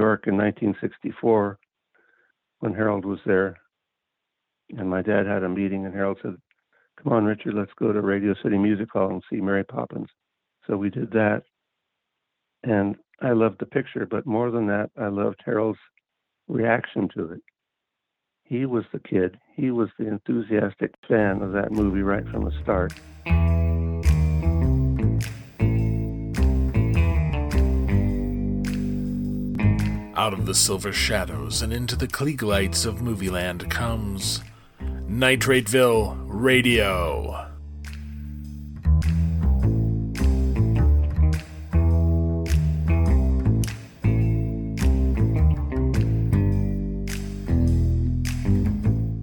York in 1964 when Harold was there. And my dad had a meeting, and Harold said, Come on, Richard, let's go to Radio City Music Hall and see Mary Poppins. So we did that. And I loved the picture, but more than that, I loved Harold's reaction to it. He was the kid, he was the enthusiastic fan of that movie right from the start. Out of the silver shadows and into the Klieg lights of Movieland comes Nitrateville Radio.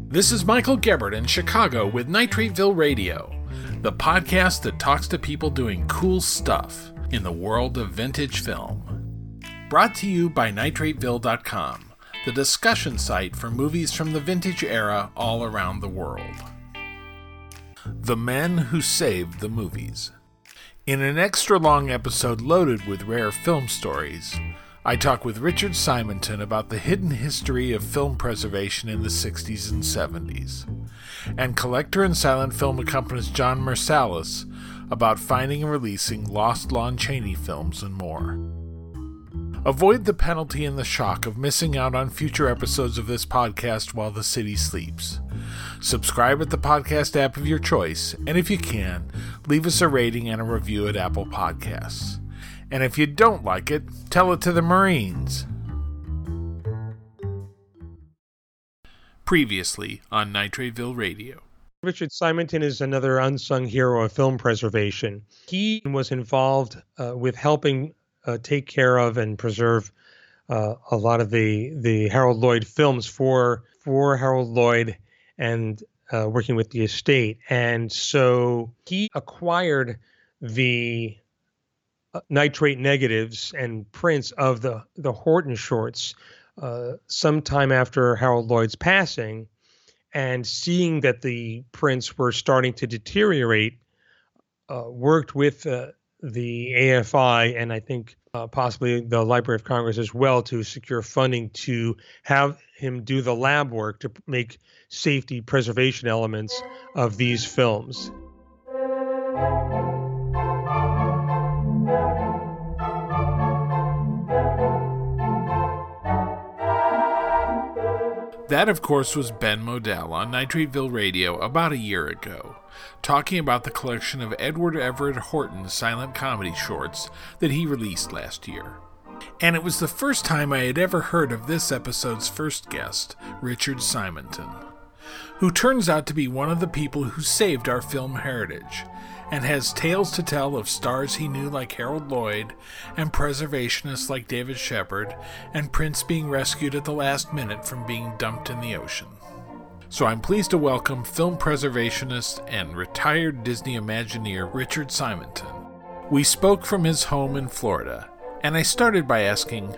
This is Michael Gebert in Chicago with Nitrateville Radio, the podcast that talks to people doing cool stuff in the world of vintage film. Brought to you by Nitrateville.com, the discussion site for movies from the vintage era all around the world. The Men Who Saved the Movies. In an extra long episode loaded with rare film stories, I talk with Richard Simonton about the hidden history of film preservation in the 60s and 70s, and collector and silent film accompanist Jon Mirsalis about finding and releasing lost Lon Chaney films and more. Avoid the penalty and the shock of missing out on future episodes of this podcast while the city sleeps. Subscribe at the podcast app of your choice, and if you can, leave us a rating and a review at Apple Podcasts. And if you don't like it, tell it to the Marines. Previously on Nitrateville Radio. Richard Simonton is another unsung hero of film preservation. He was involved uh, with helping uh, take care of and preserve uh, a lot of the the Harold Lloyd films for for Harold Lloyd and uh, working with the estate. And so he acquired the uh, nitrate negatives and prints of the the Horton shorts uh, sometime after Harold Lloyd's passing, and seeing that the prints were starting to deteriorate, uh, worked with the AFI and I think uh, possibly the Library of Congress as well to secure funding to have him do the lab work to make safety preservation elements of these films. That, of course, was Ben Modell on Nitrateville Radio about a year ago, talking about the collection of Edward Everett Horton's silent comedy shorts that he released last year. And it was the first time I had ever heard of this episode's first guest, Richard Simonton, who turns out to be one of the people who saved our film heritage and has tales to tell of stars he knew like Harold Lloyd, and preservationists like David Shepard, and prints being rescued at the last minute from being dumped in the ocean. So I'm pleased to welcome film preservationist and retired Disney Imagineer Richard Simonton. We spoke from his home in Florida, and I started by asking,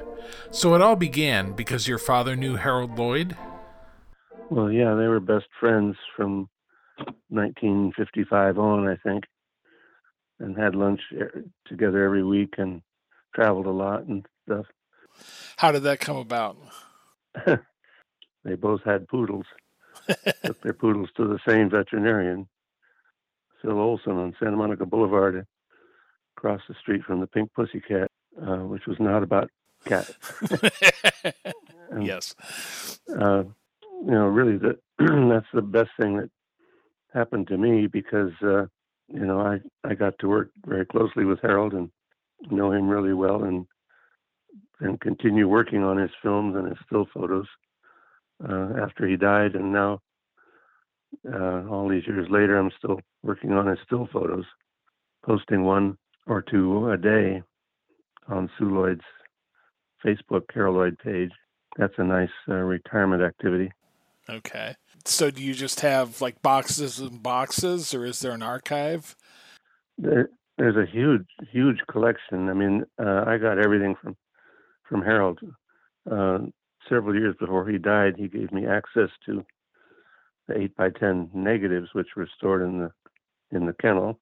So it all began because your father knew Harold Lloyd? Well, yeah, they were best friends from 1955 on, I think and had lunch together every week and traveled a lot and stuff. How did that come about? they both had poodles. Took their poodles to the same veterinarian, Phil Olson, on Santa Monica Boulevard, across the street from the Pink Pussycat, uh, which was not about cats. and, yes. Uh, you know, really, the, that's the best thing that happened to me because uh, you know, I, I got to work very closely with Harold and know him really well and and continue working on his films and his still photos uh, after he died. And now, uh, all these years later, I'm still working on his still photos, posting one or two a day on Sue Lloyd's Facebook Harold Lloyd page. That's a nice uh, retirement activity. Okay. So do you just have like boxes and boxes, or is there an archive? There, there's a huge, huge collection. I mean, uh, I got everything from from Harold. Uh, several years before he died, he gave me access to the eight by ten negatives, which were stored in the in the kennel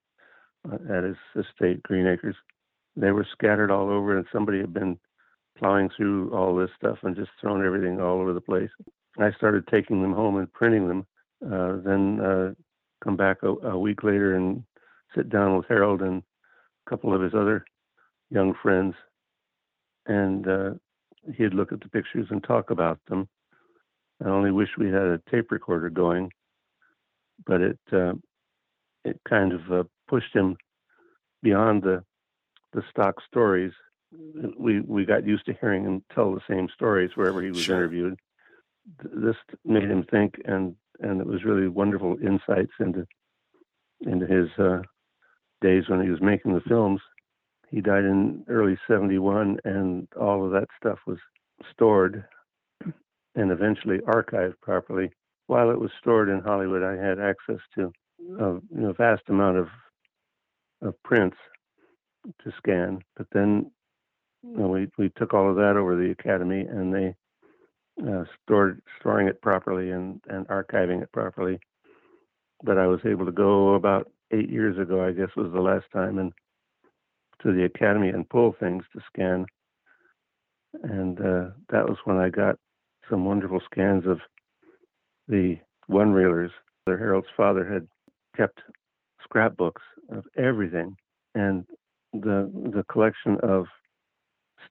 uh, at his estate, Green Acres. They were scattered all over, and somebody had been plowing through all this stuff and just throwing everything all over the place. I started taking them home and printing them. Uh, then uh, come back a, a week later and sit down with Harold and a couple of his other young friends, and uh, he'd look at the pictures and talk about them. I only wish we had a tape recorder going, but it uh, it kind of uh, pushed him beyond the the stock stories. We we got used to hearing him tell the same stories wherever he was sure. interviewed. This made him think, and and it was really wonderful insights into into his uh, days when he was making the films. He died in early '71, and all of that stuff was stored and eventually archived properly. While it was stored in Hollywood, I had access to a you know, vast amount of of prints to scan. But then you know, we we took all of that over the Academy, and they uh, stored storing it properly and and archiving it properly. But I was able to go about eight years ago, I guess was the last time, and to the Academy and pull things to scan. And uh, that was when I got some wonderful scans of the one reelers. Harold's father had kept scrapbooks of everything, and the the collection of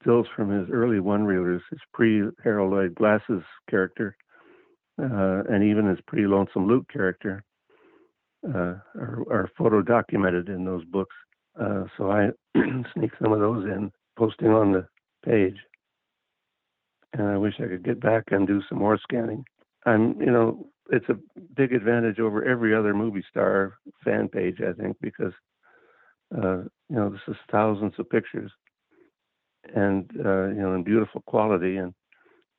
stills from his early one reelers, his pre Harold Lloyd Glasses character, uh, and even his pre Lonesome Luke character, uh, are, are, photo documented in those books. Uh, so I sneak some of those in, posting on the page and I wish I could get back and do some more scanning. I'm, you know, it's a big advantage over every other movie star fan page, I think, because, uh, you know, this is thousands of pictures, and uh, you know, in beautiful quality, and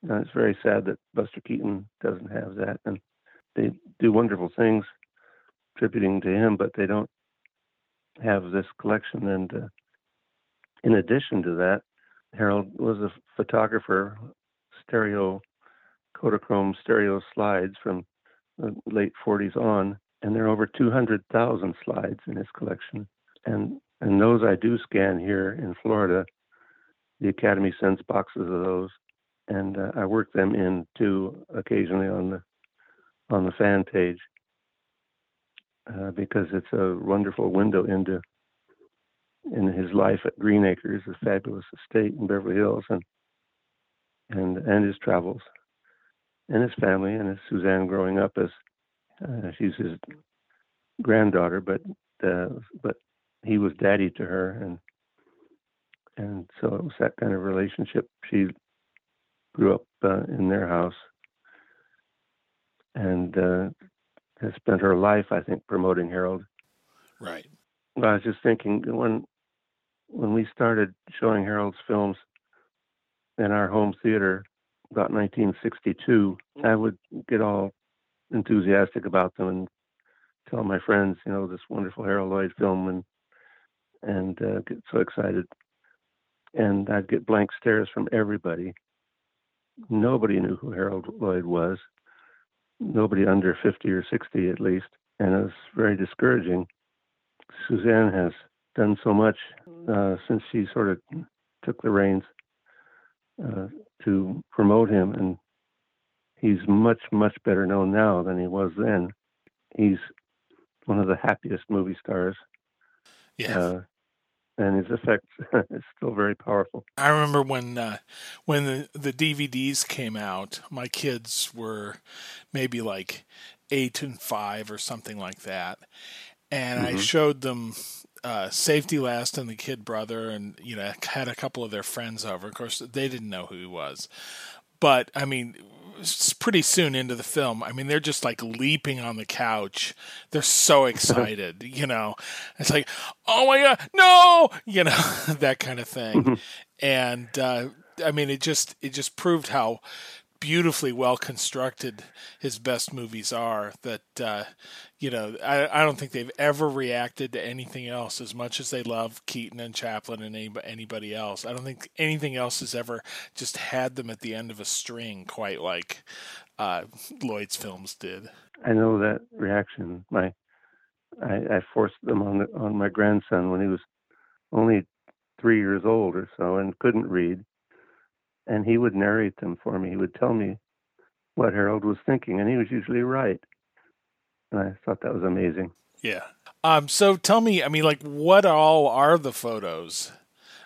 uh, it's very sad that Buster Keaton doesn't have that, and they do wonderful things attributing to him, but they don't have this collection. And uh, in addition to that, Harold was a photographer stereo Kodachrome stereo slides from the late 40s on, and there are over 200,000 slides in his collection. And and those I do scan here in Florida. The Academy sends boxes of those, and uh, I work them in too occasionally on the on the fan page uh, because it's a wonderful window into in his life at Green Acres, a fabulous estate in Beverly Hills, and and and his travels, and his family, and his Suzanne growing up as uh, she's his granddaughter, but uh, but he was daddy to her, and and so it was that kind of relationship. She grew up uh, in their house, and uh, has spent her life, I think, promoting Harold. Right. I was just thinking when when we started showing Harold's films in our home theater about 1962, I would get all enthusiastic about them and tell my friends, you know, this wonderful Harold Lloyd film, and and uh, get so excited. And I'd get blank stares from everybody. Nobody knew who Harold Lloyd was. Nobody under 50 or 60 at least, and it was very discouraging. Suzanne has done so much uh, since she sort of took the reins uh, to promote him, and he's much much better known now than he was then. He's one of the happiest movie stars. Yeah. Uh, and his effect is still very powerful. I remember when uh, when the, the DVDs came out, my kids were maybe like eight and five or something like that, and mm-hmm. I showed them uh, Safety Last and the Kid Brother, and you know had a couple of their friends over. Of course, they didn't know who he was, but I mean, pretty soon into the film, I mean, they're just like leaping on the couch. They're so excited, you know. It's like, oh my god, no, you know, that kind of thing. Mm-hmm. and uh, I mean, it just it just proved how beautifully well constructed his best movies are that uh, you know I, I don't think they've ever reacted to anything else as much as they love Keaton and Chaplin and any, anybody else. I don't think anything else has ever just had them at the end of a string quite like uh, Lloyd's films did. I know that reaction. My I, I forced them on on my grandson when he was only three years old or so and couldn't read and he would narrate them for me. He would tell me what Harold was thinking, and he was usually right. And I thought that was amazing. Yeah. Um. So tell me, I mean, like, what all are the photos?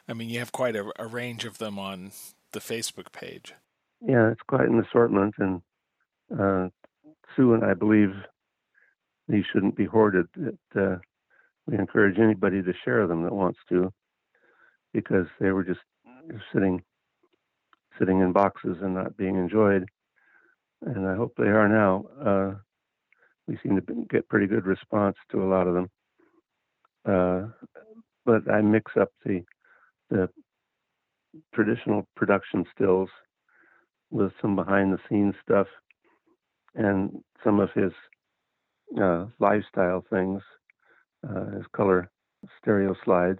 I mean, you have quite a, a range of them on the Facebook page. Yeah, it's quite an assortment, and uh, Sue and I believe these shouldn't be hoarded. It, uh, we encourage anybody to share them that wants to, because they were just sitting sitting in boxes and not being enjoyed. And I hope they are now. Uh, we seem to get pretty good response to a lot of them. Uh, but I mix up the the traditional production stills with some behind the scenes stuff and some of his uh, lifestyle things, uh, his color stereo slides.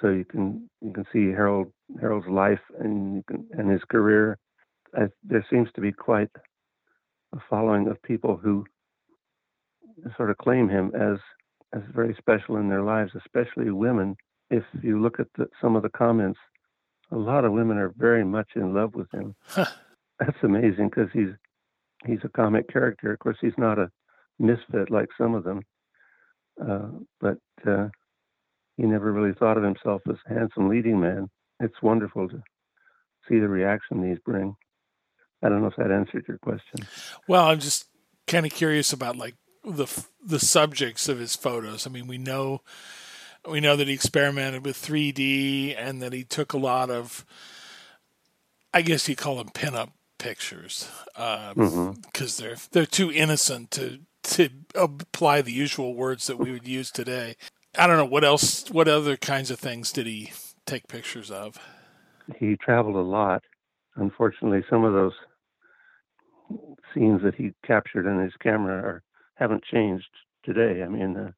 So you can you can see Harold Harold's life and and his career. I, there seems to be quite a following of people who sort of claim him as as very special in their lives, especially women. If you look at the, some of the comments, a lot of women are very much in love with him. That's amazing because he's he's a comic character. Of course, he's not a misfit like some of them, uh, but uh, he never really thought of himself as a handsome leading man. It's wonderful to see the reaction these bring. I don't know if that answered your question. Well, I'm just kind of curious about like the the subjects of his photos. I mean, we know we know that he experimented with 3D and that he took a lot of, I guess you call them pinup pictures, because um, mm-hmm. they're they're too innocent to to apply the usual words that we would use today. I don't know what else. What other kinds of things did he take pictures of? He traveled a lot. Unfortunately, some of those scenes that he captured in his camera are haven't changed today. I mean, uh,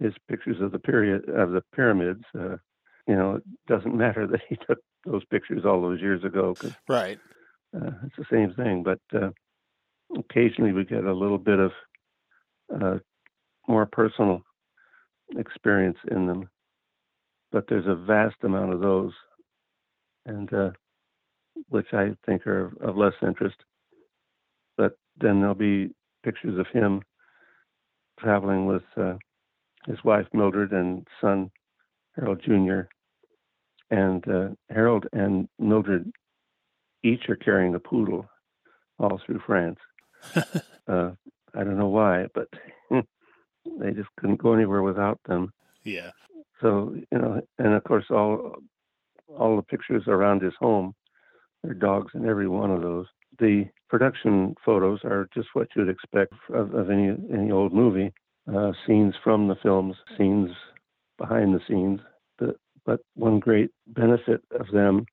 his pictures of the period of the pyramids. Uh, you know, it doesn't matter that he took those pictures all those years ago. right. Uh, it's the same thing, but uh, occasionally we get a little bit of uh, more personal experience in them. But there's a vast amount of those, and uh, which I think are of less interest. But then there'll be pictures of him traveling with uh, his wife Mildred and son Harold Jr. And uh, Harold and Mildred each are carrying a poodle all through France. uh, I don't know why, but they just couldn't go anywhere without them. Yeah. So you know, and of course, all all the pictures around his home, there are dogs in every one of those. The production photos are just what you'd expect of, of any any old movie. Uh, scenes from the films, scenes behind the scenes. But, but one great benefit of them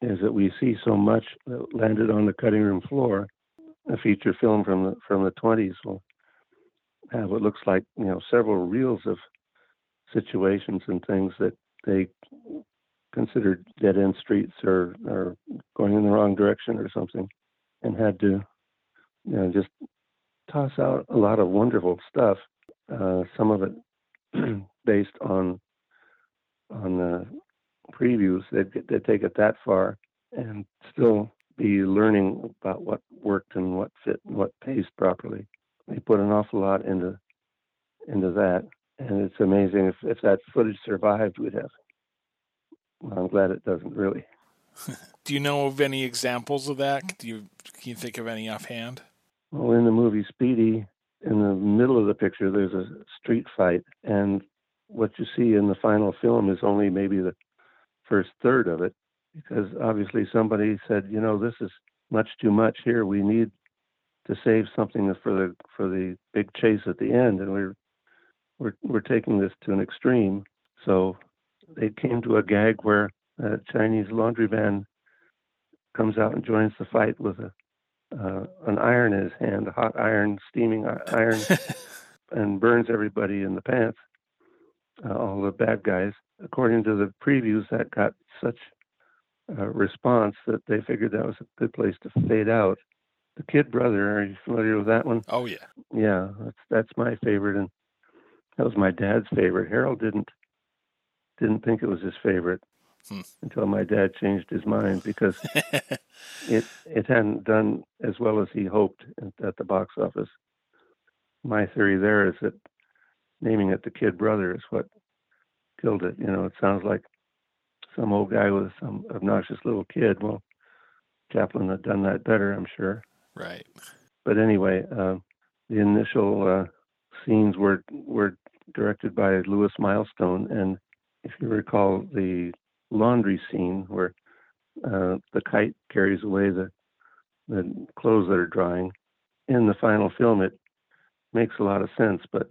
is that we see so much that landed on the cutting room floor. A feature film from the from the 20s will have what looks like you know several reels of situations and things that they considered dead end streets or or going in the wrong direction or something, and had to you know just toss out a lot of wonderful stuff. Uh, some of it based on on the previews. they'd, they'd take it that far and still be learning about what worked and what fit and what paced properly. They put an awful lot into into that, and it's amazing if if that footage survived, we'd have. Well, I'm glad it doesn't really. Do you know of any examples of that? Do you can you think of any offhand? Well, in the movie Speedy, in the middle of the picture, there's a street fight, and what you see in the final film is only maybe the first third of it, because obviously somebody said, you know, this is much too much here. We need to save something for the for the big chase at the end, and we're we're we're taking this to an extreme. So they came to a gag where a Chinese laundry man comes out and joins the fight with a uh, an iron in his hand, a hot iron, steaming iron, and burns everybody in the pants, uh, all the bad guys. According to the previews, that got such a response that they figured that was a good place to fade out. The Kid Brother, are you familiar with that one? Oh yeah, yeah, that's that's my favorite, and that was my dad's favorite. Harold didn't didn't think it was his favorite. hmm. until my dad changed his mind because it it hadn't done as well as he hoped at, the box office. My theory there is that naming it the Kid Brother is what killed it. You know, it sounds like some old guy with some obnoxious little kid. Well, Chaplin had done that better, I'm sure. Right. But anyway, uh, the initial uh, scenes were were directed by Lewis Milestone, and if you recall the laundry scene where uh, the kite carries away the the clothes that are drying, in the final film it makes a lot of sense, but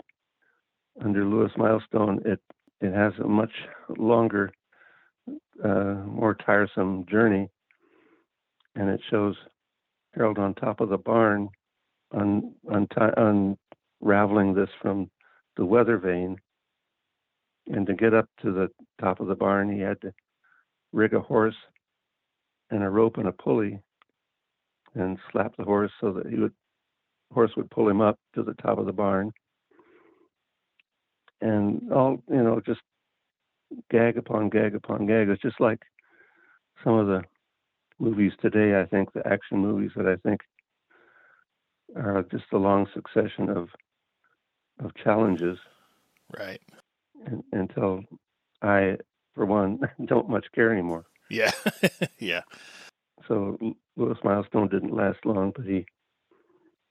under Lewis Milestone, it it has a much longer, uh, more tiresome journey, and it shows Harold on top of the barn, un, unti- unraveling this from the weather vane. And to get up to the top of the barn, he had to rig a horse and a rope and a pulley and slap the horse so that he would horse would pull him up to the top of the barn and all you know just gag upon gag upon gag it's just like some of the movies today i think the action movies that i think are just a long succession of of challenges right and, until i for one don't much care anymore yeah yeah so lewis milestone didn't last long but he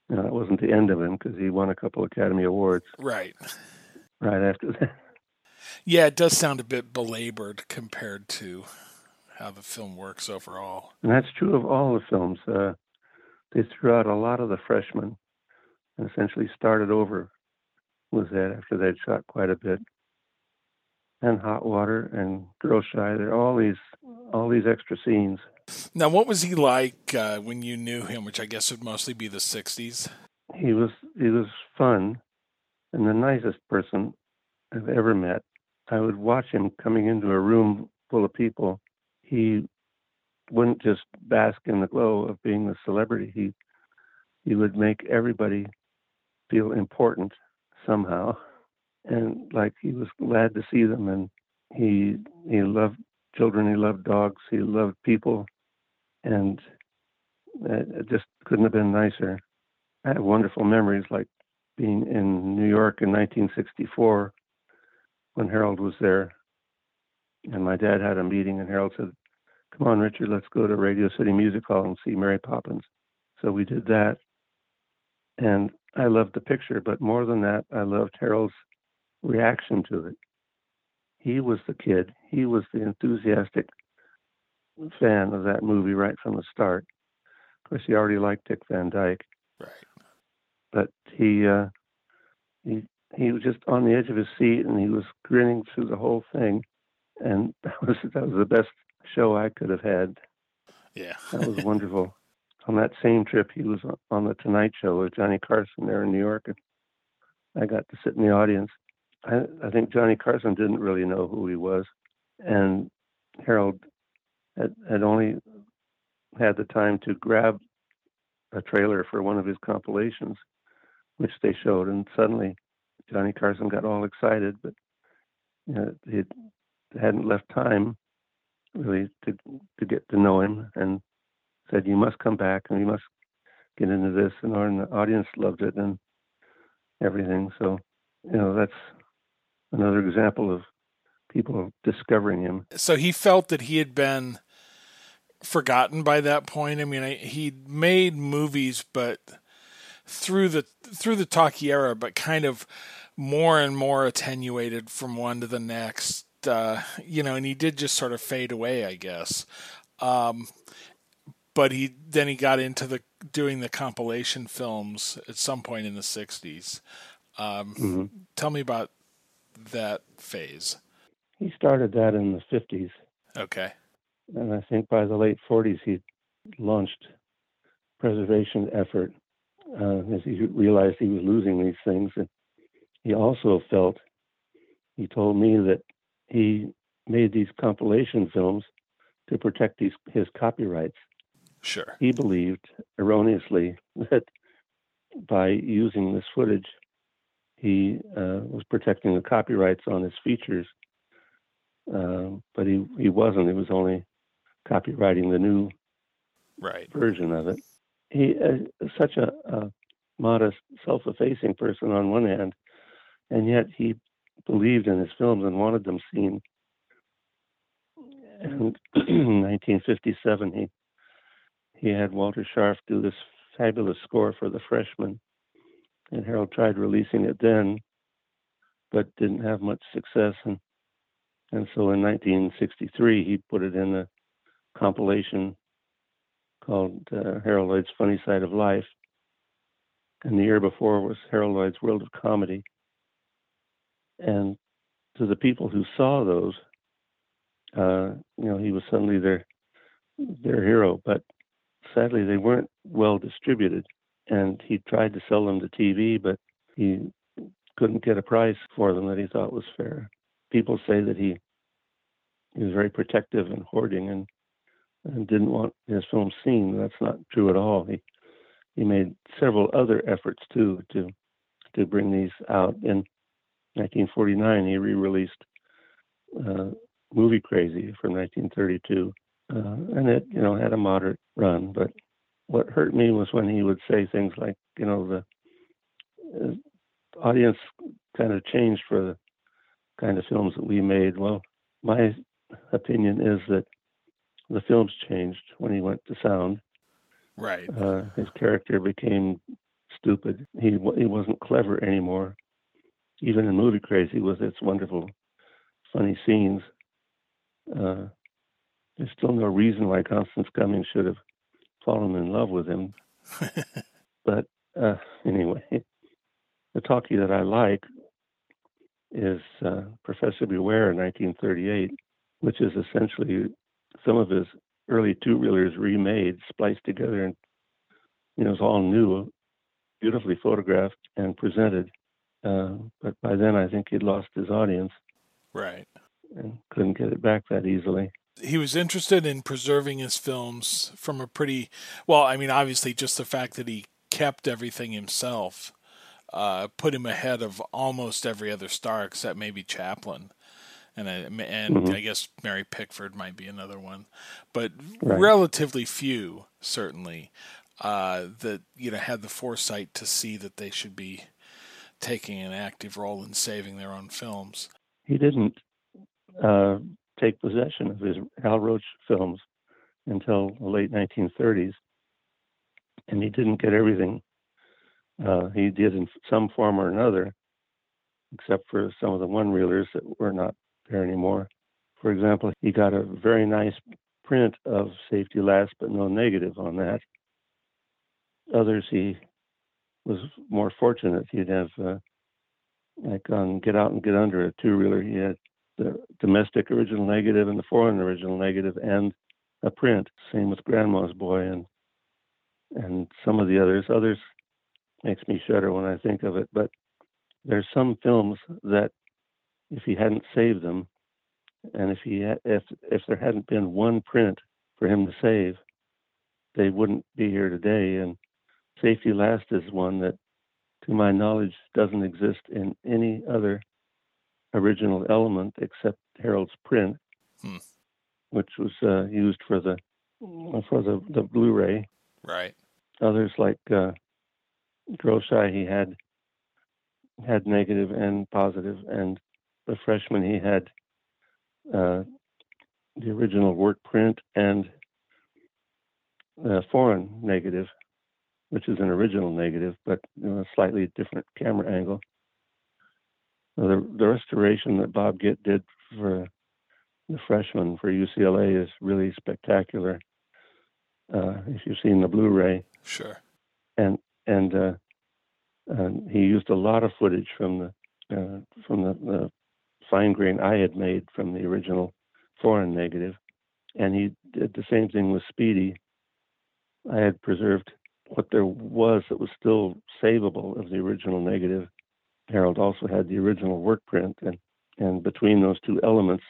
you know, that wasn't the end of him because he won a couple academy awards right right after that. Yeah, it does sound a bit belabored compared to how the film works overall. And that's true of all the films. Uh, they threw out a lot of the Freshman and essentially started over with that after they'd shot quite a bit. And Hot Water and Girl Shy, there are all these all these extra scenes. Now, what was he like uh, when you knew him? Which I guess would mostly be the '60s. He was he was fun and the nicest person I've ever met. I would watch him coming into a room full of people. He wouldn't just bask in the glow of being a celebrity. He he would make everybody feel important somehow, and like he was glad to see them. And he he loved children. He loved dogs. He loved people, and it just couldn't have been nicer. I have wonderful memories like being in New York in 1964 when Harold was there. And my dad had a meeting, and Harold said, Come on, Richard, let's go to Radio City Music Hall and see Mary Poppins. So we did that. And I loved the picture, but more than that, I loved Harold's reaction to it. He was the kid, he was the enthusiastic fan of that movie right from the start. Of course, he already liked Dick Van Dyke. Right but he uh, he he was just on the edge of his seat and he was grinning through the whole thing, and that was that was the best show I could have had. Yeah, that was wonderful. On that same trip, he was on the Tonight Show with Johnny Carson there in New York, and I got to sit in the audience. I, I think Johnny Carson didn't really know who he was, and Harold had, had only had the time to grab a trailer for one of his compilations which they showed, and suddenly Johnny Carson got all excited, but you know, he hadn't left time really to to get to know him, and said, "You must come back, and you must get into this." And the audience loved it and everything. So, you know, that's another example of people discovering him. So he felt that he had been forgotten by that point. I mean, he'd made movies, but through the through the talkie era, but kind of more and more attenuated from one to the next. Uh, you know, and he did just sort of fade away, I guess. Um, but he then he got into the doing the compilation films at some point in the '60s. Um, mm-hmm. Tell me about that phase. He started that in the '50s. Okay. And I think by the late '40s he launched preservation effort uh, as he realized he was losing these things. And he also felt, he told me that he made these compilation films to protect these, his copyrights. Sure. He believed erroneously that by using this footage, he uh, was protecting the copyrights on his features. uh, but he he wasn't. He was only copyrighting the new right version of it. He uh, such a, a modest, self-effacing person on one hand, and yet he believed in his films and wanted them seen. And in 1957, he he had Walter Scharf do this fabulous score for The Freshman, and Harold tried releasing it then, but didn't have much success. And and so in 1963, he put it in a compilation called uh, Harold Lloyd's Funny Side of Life. And the year before was Harold Lloyd's World of Comedy. And to the people who saw those, uh, you know, he was suddenly their their hero. But sadly, they weren't well distributed. And he tried to sell them to TV, but he couldn't get a price for them that he thought was fair. People say that he he was very protective and hoarding and and didn't want his films seen. That's not true at all. He he made several other efforts too to to bring these out. In 1949, he re-released uh, Movie Crazy from 1932, uh, and it you know had a moderate run. But what hurt me was when he would say things like, you know, the uh, audience kind of changed for the kind of films that we made. Well, my opinion is that the films changed when he went to sound. Right. Uh, his character became stupid. He he wasn't clever anymore. Even in Movie Crazy, with its wonderful, funny scenes, uh, there's still no reason why Constance Cummings should have fallen in love with him. but uh, anyway, the talkie that I like is uh, Professor Beware in 1938 which is essentially some of his early two reelers remade, spliced together, and you know, it's all new, beautifully photographed and presented. Uh, but by then, I think he'd lost his audience. Right. And couldn't get it back that easily. He was interested in preserving his films from a pretty well. I mean, obviously, just the fact that he kept everything himself uh, put him ahead of almost every other star except maybe Chaplin and I, and mm-hmm. I guess Mary Pickford might be another one, but right. relatively few certainly uh, that you know had the foresight to see that they should be taking an active role in saving their own films. He didn't uh, take possession of his Hal Roach films until the late 1930s, and he didn't get everything. Uh, he did in some form or another, except for some of the one reelers that were not there anymore. For example, he got a very nice print of Safety Last but no negative on that. Others he was more fortunate. He'd have uh, like on Get Out and Get Under a two reeler. He had the domestic original negative and the foreign original negative and a print. Same with Grandma's Boy and and some of the others. Others makes me shudder when I think of it. But there's some films that if he hadn't saved them, and if he had, if if there hadn't been one print for him to save, they wouldn't be here today. And Safety Last is one that, to my knowledge, doesn't exist in any other original element except Harold's print, hmm. which was uh, used for the for the the Blu-ray. Right. Others like uh, Shy, he had had negative and positive, and the freshman, he had uh, the original work print and foreign negative, which is an original negative, but you know, a slightly different camera angle. The, the restoration that Bob Gitt did for the freshman for UCLA is really spectacular. Uh, if you've seen the Blu-ray, sure. And and uh, uh, he used a lot of footage from the uh, from the, the fine grain I had made from the original foreign negative. And he did the same thing with Speedy. I had preserved what there was that was still savable of the original negative. Harold also had the original work print, and, and between those two elements,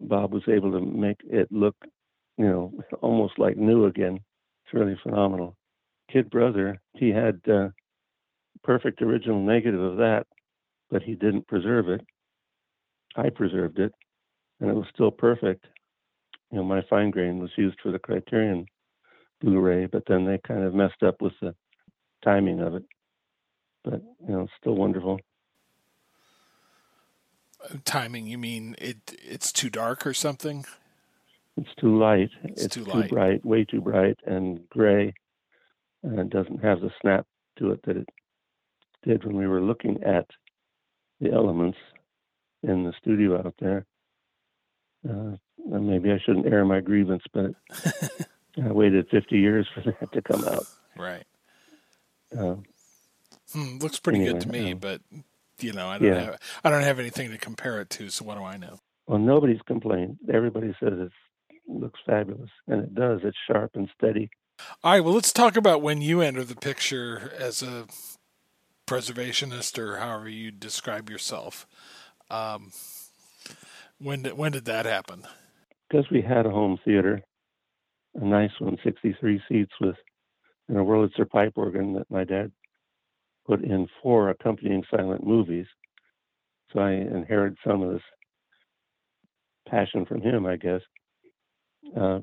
Bob was able to make it look, you know, almost like new again. It's really phenomenal. Kid Brother, he had uh, perfect original negative of that, but he didn't preserve it. I preserved it, and it was still perfect. You know, my fine grain was used for the Criterion Blu-ray, but then they kind of messed up with the timing of it. But you know, it's still wonderful. Timing? You mean it? It's too dark or something? It's too light. It's, it's too, too, light. bright, way too bright and gray, and it doesn't have the snap to it that it did when we were looking at the elements in the studio out there. Uh, maybe I shouldn't air my grievance, but I waited 50 years for that to come out. Right. Uh, hmm, looks pretty anyway, good to me, um, but you know, I don't yeah. have I don't have anything to compare it to, so what do I know? well, nobody's complained. Everybody says it looks fabulous, and it does. It's sharp and steady. All right, well, let's talk about when you enter the picture as a preservationist or however you describe yourself. Um, when did when did that happen? because we had a home theater, a nice one, 63 seats with and a Wurlitzer pipe organ that my dad put in for accompanying silent movies. So I inherited some of this passion from him, I guess. Uh,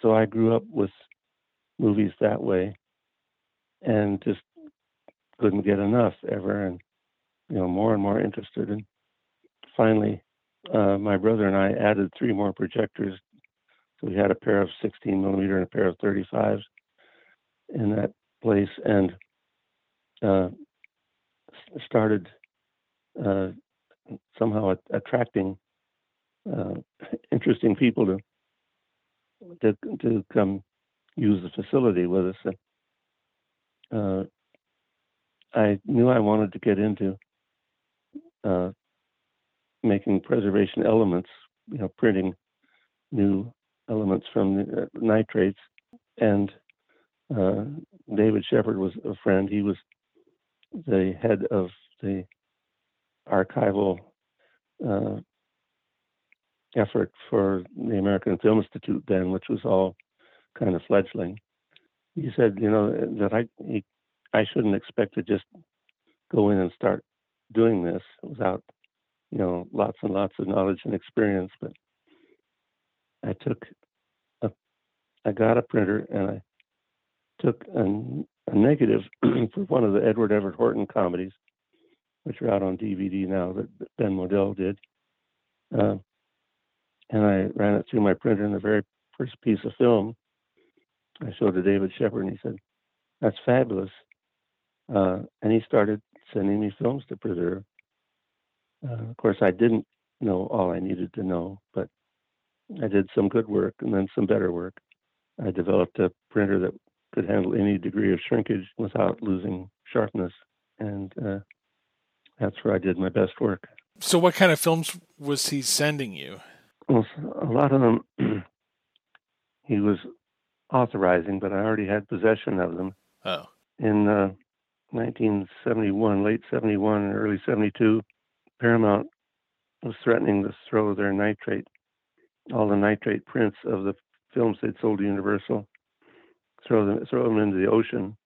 so I grew up with movies that way and just couldn't get enough ever and, you know, more and more interested. And finally, uh, my brother and I added three more projectors. So we had a pair of 16 millimeter and a pair of 35s in that place, and uh, started uh, somehow attracting uh, interesting people to, to to come use the facility with us. Uh, I knew I wanted to get into uh, making preservation elements, you know, printing new elements from the uh, nitrates. And David Shepard was a friend. He was the head of the archival uh, effort for the American Film Institute then, which was all kind of fledgling. He said, you know, that I he, I shouldn't expect to just go in and start doing this without you know, lots and lots of knowledge and experience. But I took a, I got a printer and I took a, a negative for one of the Edward Everett Horton comedies, which are out on DVD now that Ben Modell did. Uh, and I ran it through my printer, and the very first piece of film I showed to David Shepard, and he said, "That's fabulous." Uh, and he started sending me films to preserve. Uh, of course, I didn't know all I needed to know, but I did some good work and then some better work. I developed a printer that could handle any degree of shrinkage without losing sharpness, and uh, that's where I did my best work. So, what kind of films was he sending you? Well, a lot of them he was authorizing, but I already had possession of them. Oh, in uh, 1971, late 71 and early 72, Paramount was threatening to throw their nitrate, all the nitrate prints of the films they'd sold to Universal, throw them, throw them into the ocean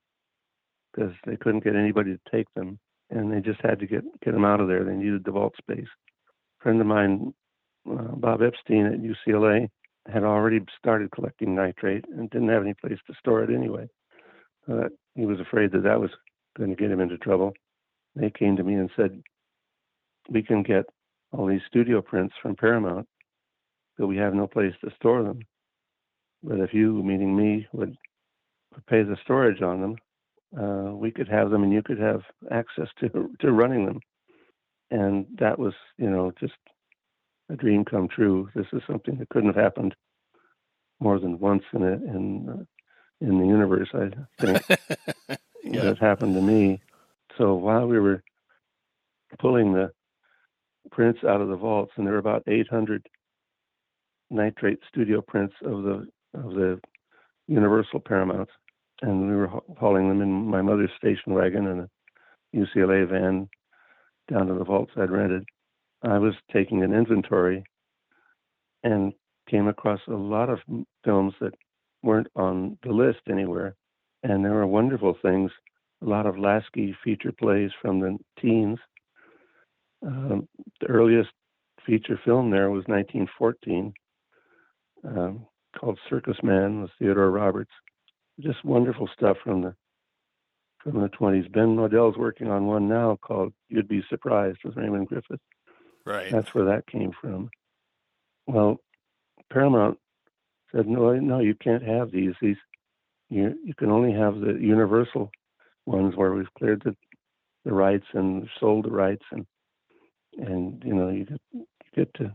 because they couldn't get anybody to take them, and they just had to get get them out of there. They needed the vault space. A friend of mine, uh, Bob Epstein at UCLA, had already started collecting nitrate and didn't have any place to store it anyway. Uh, he was afraid that that was going to get him into trouble. They came to me and said, "We can get all these studio prints from Paramount, but we have no place to store them. But if you, meaning me, would, would pay the storage on them, uh, we could have them, and you could have access to to running them." And that was, you know, just a dream come true. This is something that couldn't have happened more than once in a, in uh, in the universe. I think yeah. that happened to me. So while we were pulling the prints out of the vaults, and there were about 800 nitrate studio prints of the of the Universal Paramounts, and we were hauling them in my mother's station wagon and a UCLA van down to the vaults I'd rented. I was taking an inventory and came across a lot of films that weren't on the list anywhere. And there were wonderful things, a lot of Lasky feature plays from the teens. Um, the earliest feature film there was 1914, um, called Circus Man with Theodore Roberts. Just wonderful stuff from the from the 20s. Ben Model's working on one now called You'd Be Surprised with Raymond Griffith. Right. That's where that came from. Well, Paramount said, no, no, you can't have these. These you you can only have the Universal ones where we've cleared the the rights and sold the rights and and you know you get you get to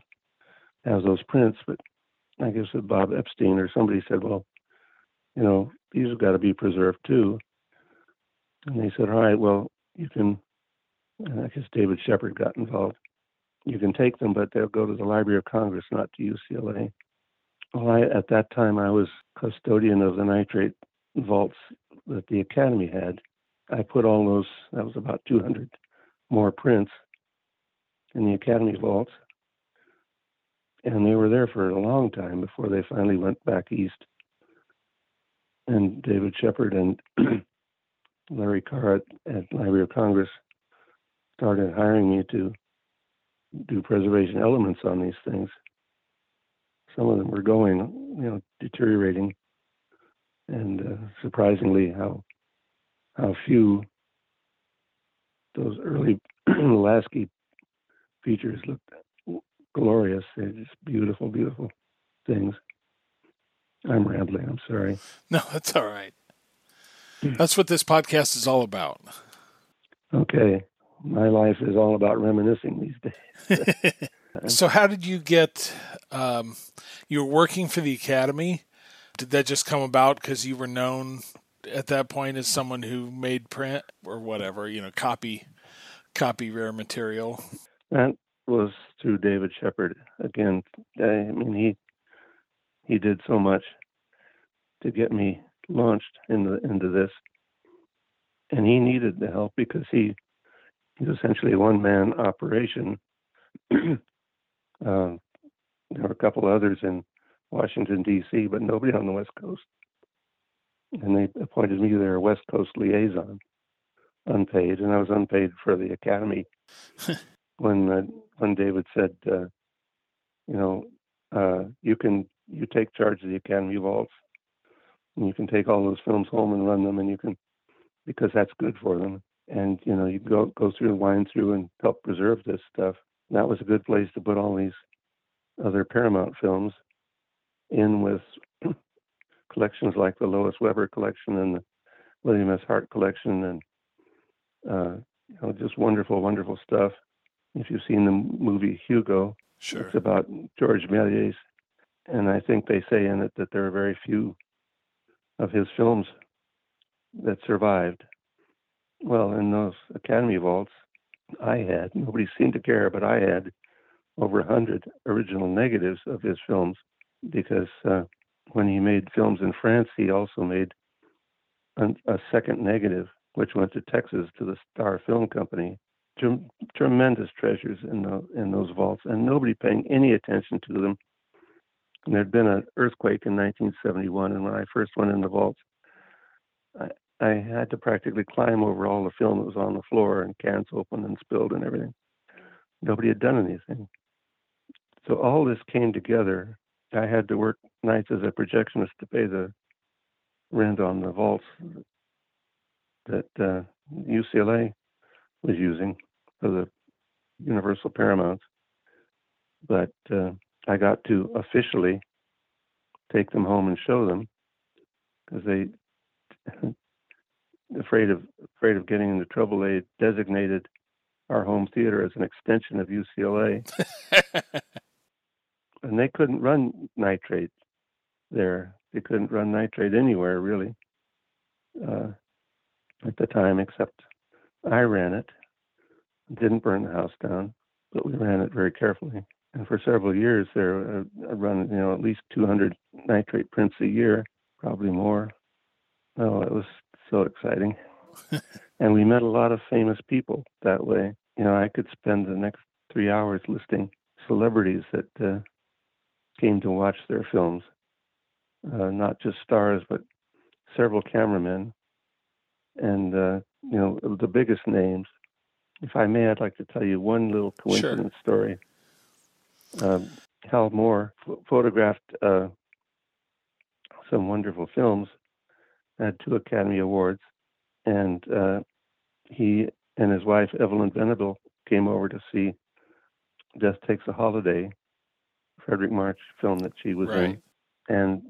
have those prints. But I guess that Bob Epstein or somebody said, well, you know, these have got to be preserved too. And they said, all right, well, you can. I guess David Shepard got involved. You can take them, but they'll go to the Library of Congress, not to UCLA. Well, I, at that time, I was custodian of the nitrate vaults that the Academy had. I put all those, that was about 200 more prints in the Academy vaults. And they were there for a long time before they finally went back east. And David Shepard and Larry Karr at, at Library of Congress started hiring me to do preservation elements on these things. Some of them were going, you know, deteriorating, and uh, surprisingly, how how few those early Lasky features looked glorious. They're just beautiful, beautiful things. I'm rambling. I'm sorry. No, that's all right. That's what this podcast is all about. Okay. My life is all about reminiscing these days. so, how did you get? Um, you were working for the Academy. Did that just come about because you were known at that point as someone who made print or whatever, you know, copy, copy rare material? That was through David Shepard. Again, I mean he he did so much to get me launched into into this, and he needed the help because he he's essentially a one man operation. uh, there were a couple others in Washington D.C., but nobody on the West Coast, and they appointed me their West Coast liaison, unpaid, and I was unpaid for the Academy. when uh, when David said, uh, you know, uh, you can you take charge of the Academy vaults, and you can take all those films home and run them, and you can because that's good for them and you know you go go through and wind through and help preserve this stuff. that was a good place to put all these other Paramount films in with collections like the Lois Weber collection and the William S. Hart collection, and uh, you know just wonderful, wonderful stuff. If you've seen the movie Hugo, sure. it's about George Méliès, and I think they say in it that there are very few of his films that survived well, in those Academy vaults, I had, nobody seemed to care, but I had over a 100 original negatives of his films because uh, when he made films in France, he also made an, a second negative, which went to Texas to the Star Film Company. Trem- tremendous treasures in, the, in those vaults, and nobody paying any attention to them. And there'd been an earthquake in 1971, and when I first went in the vaults, I, I had to practically climb over all the film that was on the floor and cans open and spilled and everything. Nobody had done anything. So all this came together. I had to work nights as a projectionist to pay the rent on the vaults that uh, UCLA was using for the Universal Paramount. But uh, I got to officially take them home and show them because they afraid of afraid of getting into trouble, they designated our home theater as an extension of UCLA, and they couldn't run nitrate there. They couldn't run nitrate anywhere really uh, at the time, except I ran it. Didn't burn the house down, but we ran it very carefully. And for several years, there uh, I run you know at least 200 nitrate prints a year, probably more. Oh, it was so exciting. and we met a lot of famous people that way. You know, I could spend the next three hours listing celebrities that uh, came to watch their films, uh, not just stars, but several cameramen, and uh, you know the biggest names. If I may, I'd like to tell you one little coincidence sure. story. Uh, Hal Mohr ph- photographed uh, some wonderful films, had two Academy Awards, and uh, he and his wife Evelyn Venable came over to see Death Takes a Holiday, Fredric March film that she was Right. in, and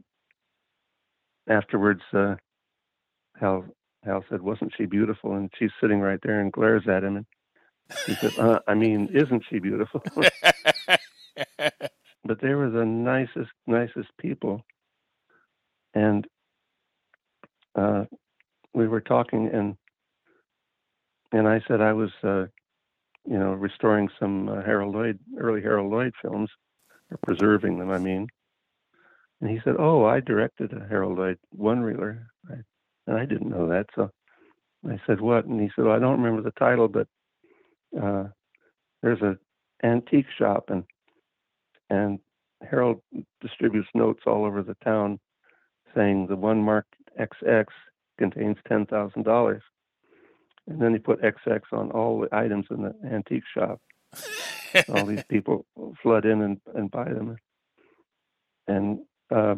afterwards, uh, Hal Hal said, "Wasn't she beautiful?" And she's sitting right there and glares at him, and he said, uh, "I mean, isn't she beautiful?" but they were the nicest, nicest people. And uh, we were talking, and and I said I was, uh, you know, restoring some uh, Harold Lloyd, early Harold Lloyd films, or preserving them. I mean. And he said, "Oh, I directed a Harold Lloyd one-reeler," I, and I didn't know that. So I said, "What?" And he said, well, "I don't remember the title, but uh, there's a antique shop, and and Harold distributes notes all over the town saying the one marked XX contains ten thousand dollars. And then he put XX on all the items in the antique shop. all these people flood in and, and buy them. And uh,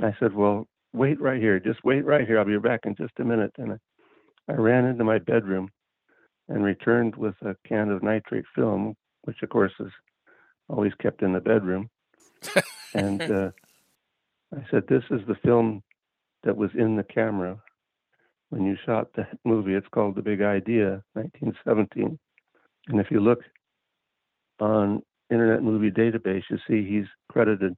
I said, Well, wait right here. Just wait right here. I'll be back in just a minute. And I, I ran into my bedroom and returned with a can of nitrate film, which of course is always kept in the bedroom. and uh, I said, This is the film that was in the camera when you shot the movie. It's called The Big Idea, 1917. And if you look on Internet Movie Database, you see he's credited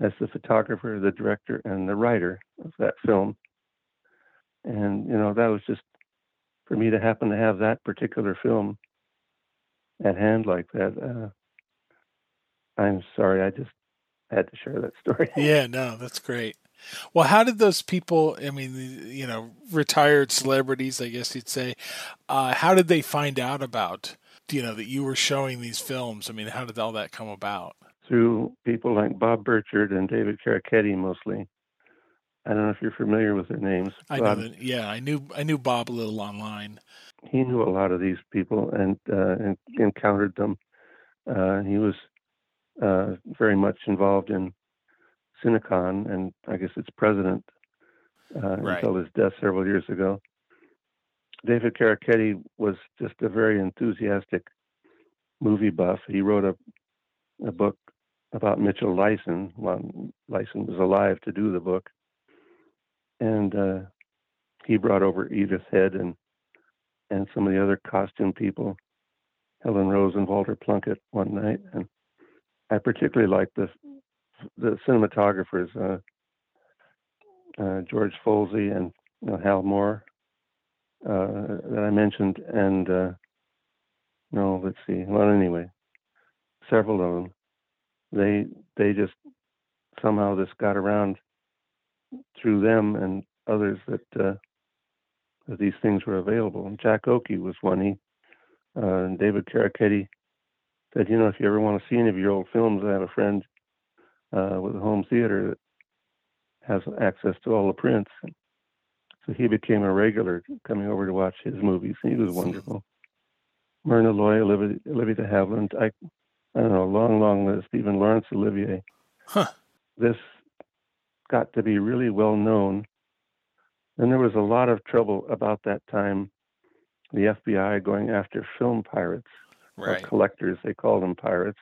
as the photographer, the director, and the writer of that film. And, you know, that was just for me to happen to have that particular film at hand like that. Uh, I'm sorry, I just had to share that story. yeah, no, that's great. Well, how did those people, I mean, you know, retired celebrities, I guess you'd say, uh, how did they find out about, you know, that you were showing these films? I mean, how did all that come about? Through people like Bob Birchard and David Chierichetti mostly. I don't know if you're familiar with their names. I know that, yeah, I knew I knew Bob a little online. He knew a lot of these people and, uh, and encountered them. Uh, he was uh, very much involved in Cinecon, and I guess its president uh, right. until his death several years ago. David Chierichetti was just a very enthusiastic movie buff. He wrote a, a book about Mitchell Leisen while Leisen was alive to do the book. And uh, he brought over Edith Head and and some of the other costume people, Helen Rose and Walter Plunkett one night. And I particularly like the the cinematographers, uh, uh, George Folsey and you know, Hal Mohr uh, that I mentioned, and uh, no, let's see. Well, anyway, several of them. They they just somehow this got around through them and others that uh, these things were available. And Jack Oakie was one. He uh, and David Chierichetti said, you know, if you ever want to see any of your old films, I have a friend uh, with a home theater that has access to all the prints. So he became a regular coming over to watch his movies. He was wonderful. Myrna Loy, Olivia, Olivia de Havilland, I, I don't know, long, long list, even Laurence Olivier. Huh. This got to be really well known. And there was a lot of trouble about that time, the FBI going after film pirates, right. or collectors, they call them pirates.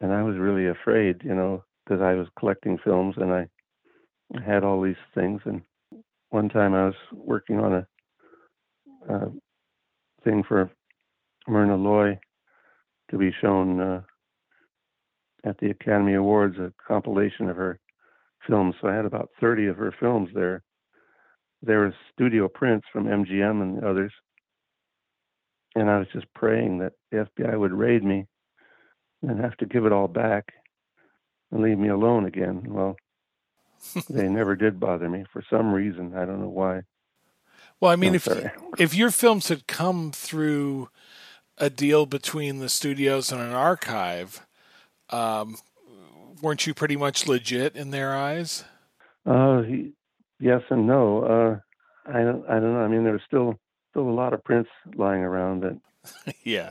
And I was really afraid, you know, because I was collecting films and I had all these things. And one time I was working on a, a thing for Myrna Loy to be shown uh, at the Academy Awards, a compilation of her films. So I had about 30 of her films there. There was studio prints from MGM and others. And I was just praying that the FBI would raid me and have to give it all back and leave me alone again. Well, they never did bother me for some reason. I don't know why. Well, I mean, I'm if sorry. if your films had come through a deal between the studios and an archive, um, weren't you pretty much legit in their eyes? Uh, he, yes and no. Uh, I don't. I don't know. I mean, there was still still a lot of prints lying around that, yeah.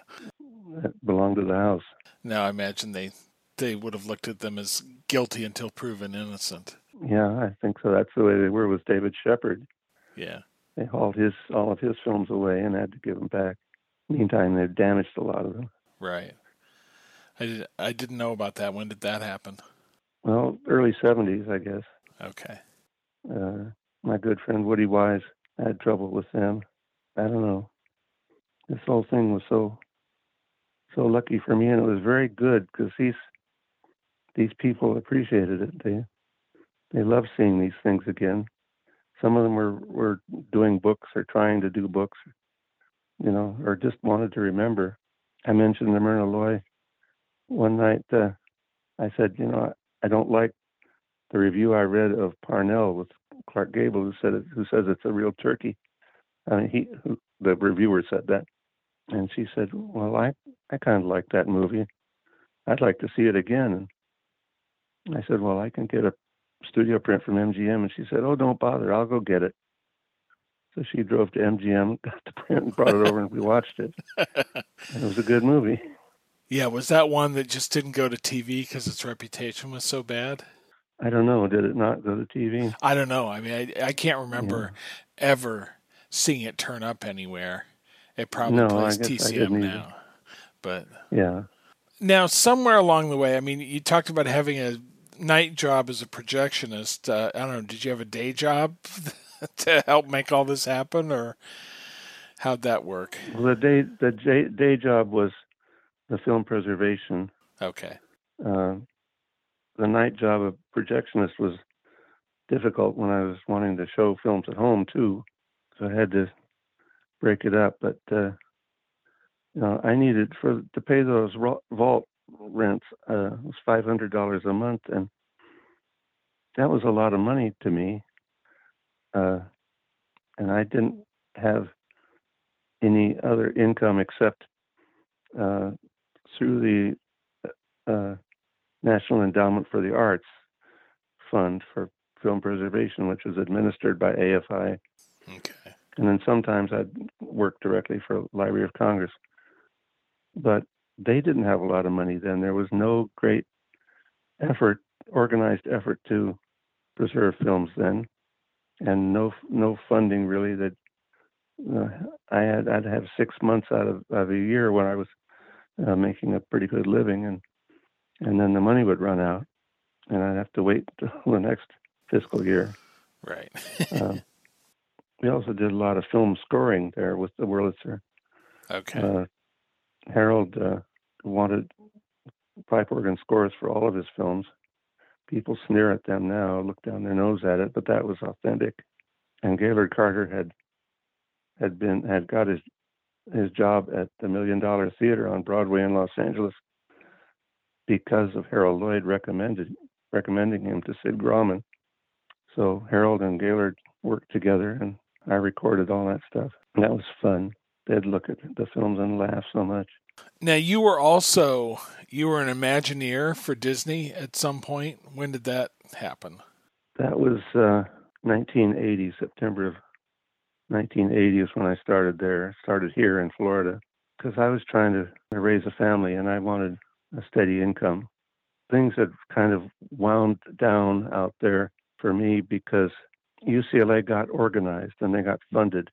that belonged to the house. Now I imagine they they would have looked at them as guilty until proven innocent. Yeah, I think so. That's the way they were with David Shepard. Yeah. They hauled his all of his films away and had to give them back. Meantime, they've damaged a lot of them. Right. I did, I didn't know about that. When did that happen? Well, early '70s, I guess. Okay. Uh, my good friend Woody Wise had trouble with them. I don't know. This whole thing was so so lucky for me, and it was very good because these these people appreciated it. They they love seeing these things again. Some of them were were doing books or trying to do books, you know, or just wanted to remember. I mentioned the Myrna Loy one night. Uh, I said, you know, I don't like the review I read of Parnell with Clark Gable, who said it, who says it's a real turkey. I mean, he the reviewer said that, and she said, "Well, I I kind of like that movie. I'd like to see it again." And I said, "Well, I can get a studio print from MGM," and she said, "Oh, don't bother. I'll go get it." So she drove to MGM, got the print, and brought it over, and we watched it. And it was a good movie. Yeah, was that one that just didn't go to TV because its reputation was so bad? I don't know. Did it not go to TV? I don't know. I mean, I, I can't remember yeah. ever seeing it turn up anywhere. It probably no, plays TCM now. But yeah. Now, somewhere along the way, I mean, you talked about having a night job as a projectionist. Uh, I don't know. Did you have a day job to help make all this happen, or how'd that work? Well, the day the day, day job was the film preservation. Okay. Uh, the night job of projectionist was difficult when I was wanting to show films at home too, so I had to break it up. But uh, you know, I needed for to pay those vault rents uh, was five hundred dollars a month, and that was a lot of money to me. Uh, and I didn't have any other income except uh, through the uh, National Endowment for the Arts Fund for Film Preservation, which was administered by AFI. Okay. And then sometimes I'd work directly for Library of Congress. But they didn't have a lot of money then. There was no great effort, organized effort to preserve films then, and no no funding really. That uh, I had I'd have six months out of, of a year when I was uh, making a pretty good living, and and then the money would run out, and I'd have to wait until the next fiscal year. Right. um, we also did a lot of film scoring there with the Wurlitzer. Okay. Uh, Harold uh, wanted pipe organ scores for all of his films. People sneer at them now, look down their nose at it, but that was authentic. And Gaylord Carter had had been had got his his job at the Million Dollar Theater on Broadway in Los Angeles because of Harold Lloyd recommended recommending him to Sid Grauman. So Harold and Gaylord worked together, and I recorded all that stuff. And that was fun. They'd look at the films and laugh so much. Now you were also you were an Imagineer for Disney at some point. When did that happen? That was uh, 1980, September of 1980 is when I started there. Started here in Florida because I was trying to raise a family and I wanted a steady income. Things had kind of wound down out there for me because UCLA got organized and they got funded.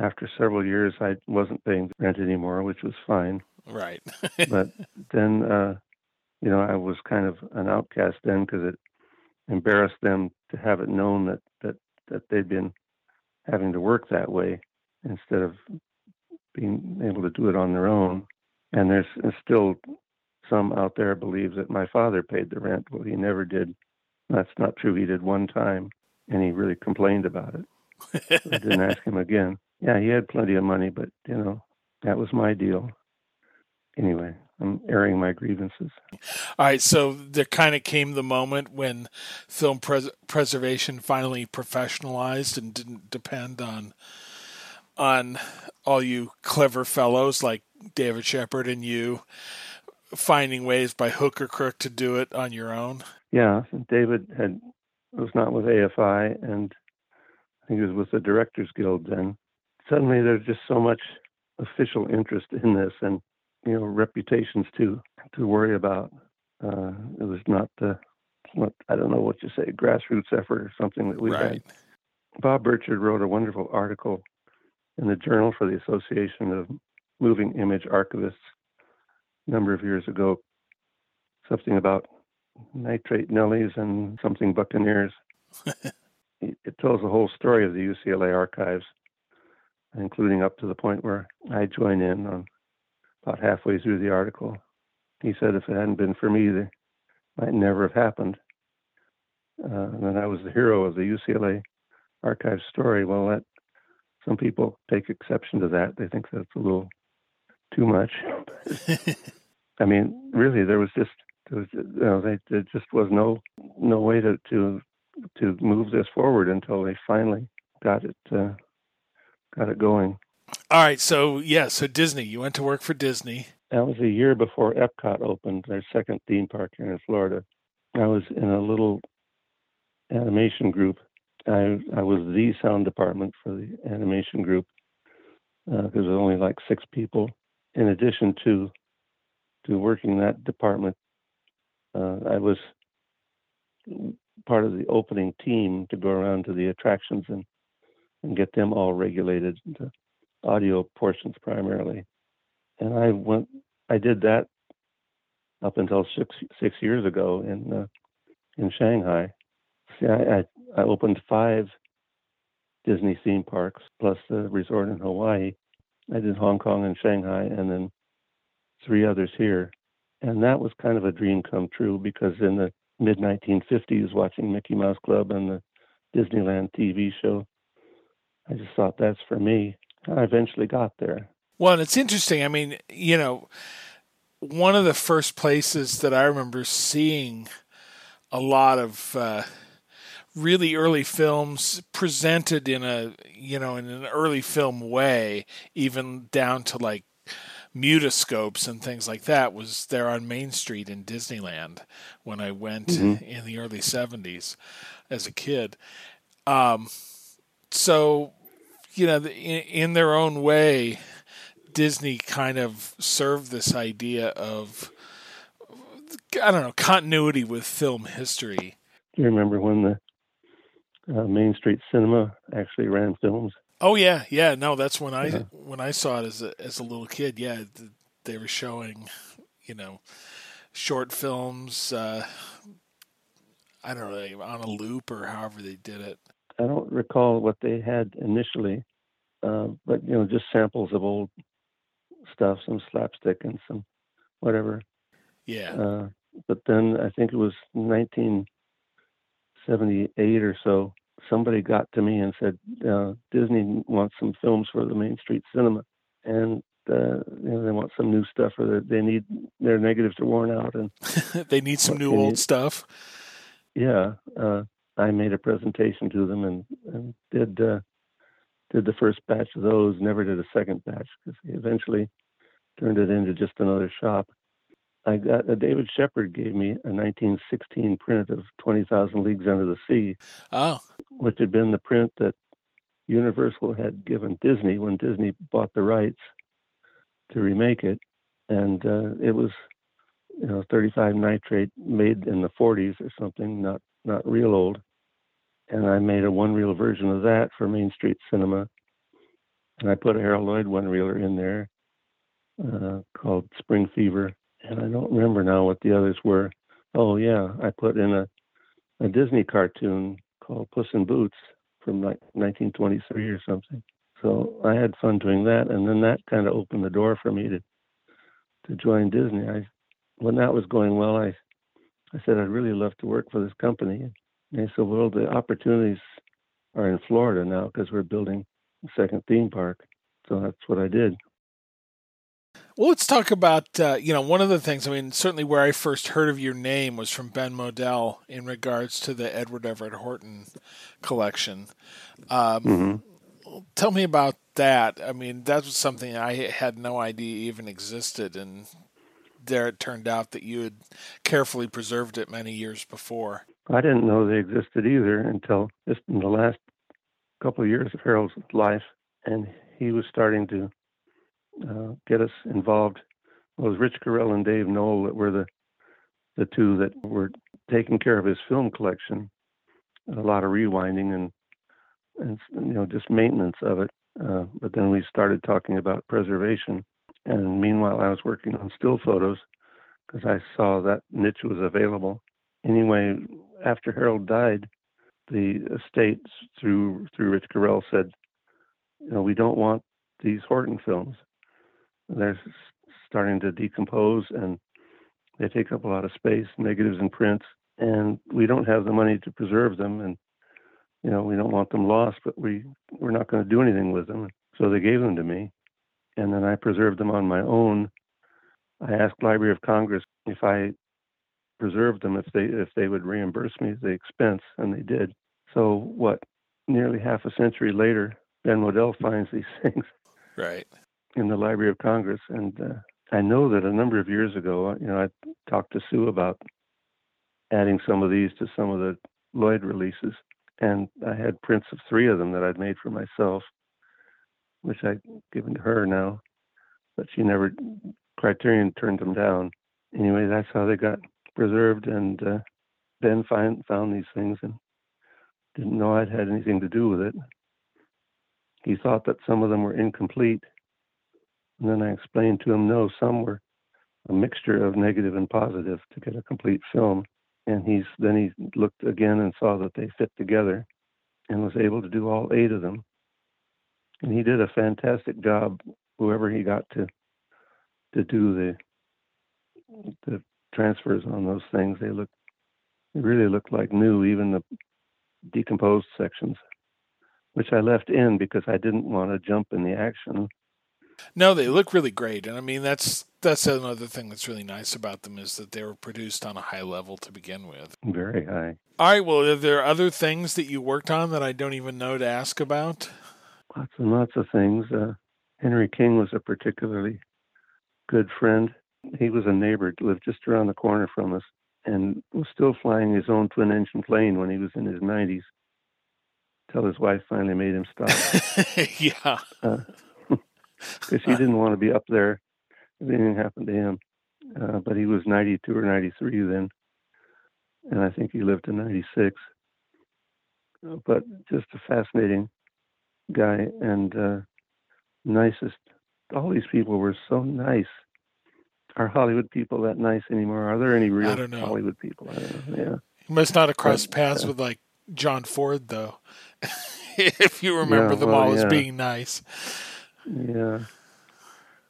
After several years, I wasn't paying rent anymore, which was fine. Right. but then, uh, you know, I was kind of an outcast then because it embarrassed them to have it known that that that they'd been having to work that way instead of being able to do it on their own. And there's, still some out there believes that my father paid the rent. Well, he never did. That's not true. He did one time, and he really complained about it. so I didn't ask him again. Yeah, he had plenty of money, but you know, that was my deal. Anyway, I'm airing my grievances. All right, so there kind of came the moment when film pres- preservation finally professionalized and didn't depend on on all you clever fellows like David Shepard and you finding ways by hook or crook to do it on your own. Yeah, David had was not with AFI, and I think it was with the Directors Guild then. Suddenly, there's just so much official interest in this, and you know reputations to to worry about. Uh, it was not the what I don't know what you say grassroots effort or something that we right. had. Bob Birchard wrote a wonderful article in the Journal for the Association of Moving Image Archivists a number of years ago, something about nitrate Nellies and something Buccaneers. it, it tells the whole story of the UCLA archives, including up to the point where I join in on about halfway through the article. He said if it hadn't been for me, it might never have happened. Uh, and I was the hero of the UCLA archive story. Well, that some people take exception to that. They think that's a little too much. I mean, really, there was just was, you know, they, there just was no no way to to to move this forward until they finally got it uh, got it going. All right, so yeah, so Disney, you went to work for Disney. That was a year before Epcot opened, their second theme park here in Florida. I was in a little animation group. I I was the sound department for the animation group because uh, there was only like six people. In addition to to working that department, I was part of the opening team to go around to the attractions and and get them all regulated into audio portions primarily. And I went, I did that up until six six years ago in uh, in Shanghai. See, I, I I opened five Disney theme parks plus the resort in Hawaii. I did Hong Kong and Shanghai, and then three others here. And that was kind of a dream come true because in the mid 1950s, watching Mickey Mouse Club and the Disneyland TV show, I just thought that's for me. I eventually got there. Well, it's interesting. I mean, you know, one of the first places that I remember seeing a lot of uh, really early films presented in a you know in an early film way, even down to like mutoscopes and things like that was there on Main Street in Disneyland when I went mm-hmm. in the early 70s as a kid. Um, so you know, in, in their own way, Disney kind of served this idea of I don't know continuity with film history. Do you remember when the uh, Main Street Cinema actually ran films? Oh yeah, yeah. No, that's when I yeah. when I saw it as a as a little kid. Yeah, they were showing, you know, short films. Uh, I don't know on a loop or however they did it. I don't recall what they had initially, uh, but you know, just samples of old stuff, some slapstick and some whatever. Yeah. Uh, but then I think it was 1978 or so. Somebody got to me and said uh, Disney wants some films for the Main Street Cinema, and uh, you know, they want some new stuff, or they need their negatives are worn out, and they need some new old need. stuff. Yeah, uh, I made a presentation to them and, and did uh, did the first batch of those. Never did a second batch because eventually turned it into just another shop. I got uh, David Shepard gave me a 1916 print of 20,000 Leagues Under the Sea, oh. which had been the print that Universal had given Disney when Disney bought the rights to remake it, and uh, it was you know 35 nitrate made in the 40s or something, not not real old and I made a one reel version of that for Main Street Cinema. And I put a Harold Lloyd one reeler in there uh, called Spring Fever. And I don't remember now what the others were. Oh, yeah, I put in a, a Disney cartoon called Puss in Boots from like 1923 or something. So I had fun doing that. And then that kind of opened the door for me to, to join Disney. I, when that was going well, I, I said, I'd really love to work for this company. And they said, well, the opportunities are in Florida now because we're building a second theme park. So that's what I did. Well, let's talk about, uh, you know, one of the things, I mean, certainly where I first heard of your name was from Ben Model in regards to the Edward Everett Horton collection. Um, mm-hmm. Tell me about that. I mean, that was something I had no idea even existed. And there it turned out that you had carefully preserved it many years before. I didn't know they existed either until just in the last couple of years of Harold's life, and he was starting to uh, get us involved. It was Rich Correll and Dave Knoll that were the the two that were taking care of his film collection, a lot of rewinding and and you know just maintenance of it. Uh, but then we started talking about preservation, and meanwhile I was working on still photos because I saw that niche was available. Anyway, after Harold died, the estate through through Rich Correll said, you know, we don't want these Horton films. They're starting to decompose and they take up a lot of space, negatives and prints, and we don't have the money to preserve them. And you know, we don't want them lost, but we we're not going to do anything with them. So they gave them to me, and then I preserved them on my own. I asked Library of Congress if I preserved them if they if they would reimburse me the expense, and they did. So what? Nearly half a century later, Ben Model finds these things. Right. In the Library of Congress, and uh, I know that a number of years ago, you know, I talked to Sue about adding some of these to some of the Lloyd releases, and I had prints of three of them that I'd made for myself, which I'd given to her now, but she never. Criterion turned them down. Anyway, that's how they got preserved, and uh, Ben find, found these things and didn't know I'd had anything to do with it. He thought that some of them were incomplete, and then I explained to him no, some were a mixture of negative and positive to get a complete film. And he's then he looked again and saw that they fit together and was able to do all eight of them. And he did a fantastic job, whoever he got to to do the the transfers on those things. They look they really looked like new, even the decomposed sections, which I left in because I didn't want to jump in the action no, they look really great, and I mean that's that's another thing that's really nice about them is that they were produced on a high level to begin with. Very high. All right. Well, are there other things that you worked on that I don't even know to ask about? Lots and lots of things. Uh, Henry King was a particularly good friend. He was a neighbor, lived just around the corner from us, and was still flying his own twin engine plane when he was in his 90s. Till his wife finally made him stop. yeah. Uh, because he didn't want to be up there if anything happened to him. Uh, but he was 92 or 93 then, and I think he lived to 96. Uh, but just a fascinating guy and uh, nicest. All these people were so nice. Are Hollywood people that nice anymore? Are there any real Hollywood people? I don't know. Yeah. He must not have crossed but, paths with like John Ford though. if you remember yeah, them well, all yeah. as being nice. Yeah.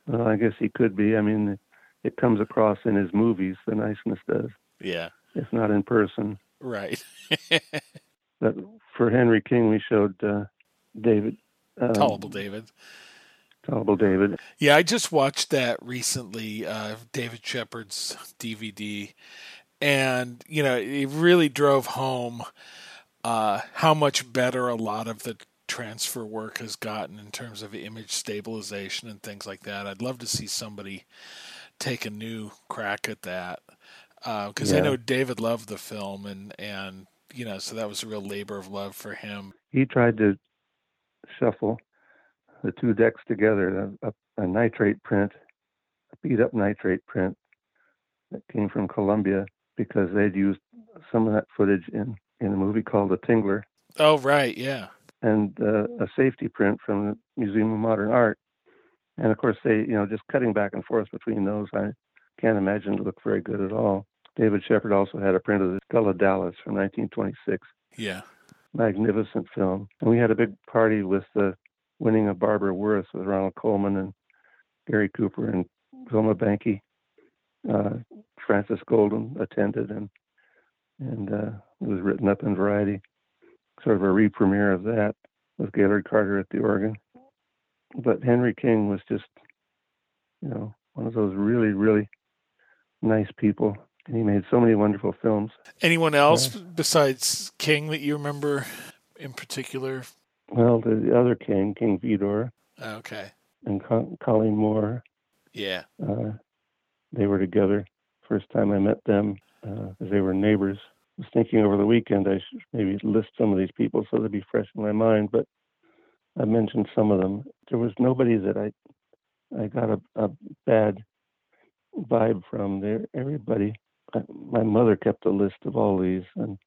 Well, I guess he could be. I mean, it comes across in his movies. The niceness does. Yeah. If not in person. Right. but for Henry King, we showed uh, David. Um, Tolerable David. Tolerable David. Yeah, I just watched that recently, uh, David Shepard's DVD, and you know, it really drove home uh, how much better a lot of the transfer work has gotten in terms of image stabilization and things like that. I'd love to see somebody take a new crack at that because uh, yeah. I know David loved the film and and you know so that was a real labor of love for him. He tried to shuffle the two decks together, a, a, a nitrate print, a beat up nitrate print that came from Columbia because they'd used some of that footage in in a movie called The Tingler. Oh right, yeah and uh, a safety print from the Museum of Modern Art. And of course, they, you know, just cutting back and forth between those, I can't imagine it look very good at all. David Shepard also had a print of the Stella Dallas from 1926. Yeah. Magnificent film. And we had a big party with the winning of Barbara Worth with Ronald Colman and Gary Cooper and Vilma Banky. Uh, Frances Goldwyn attended, and and uh, it was written up in Variety sort of a re-premiere of that with Gaylord Carter at the organ. But Henry King was just, you know, one of those really, really nice people. And he made so many wonderful films. Anyone else yeah. besides King that you remember in particular? Well, the, the other King, King Vidor. Okay. And Co- Colleen Moore. Yeah. Uh, they were together. First time I met them, uh, they were neighbors was thinking over the weekend I should maybe list some of these people so they'd be fresh in my mind, but I mentioned some of them. There was nobody that I I got a, a bad vibe from there. Everybody my mother kept a list of all these, and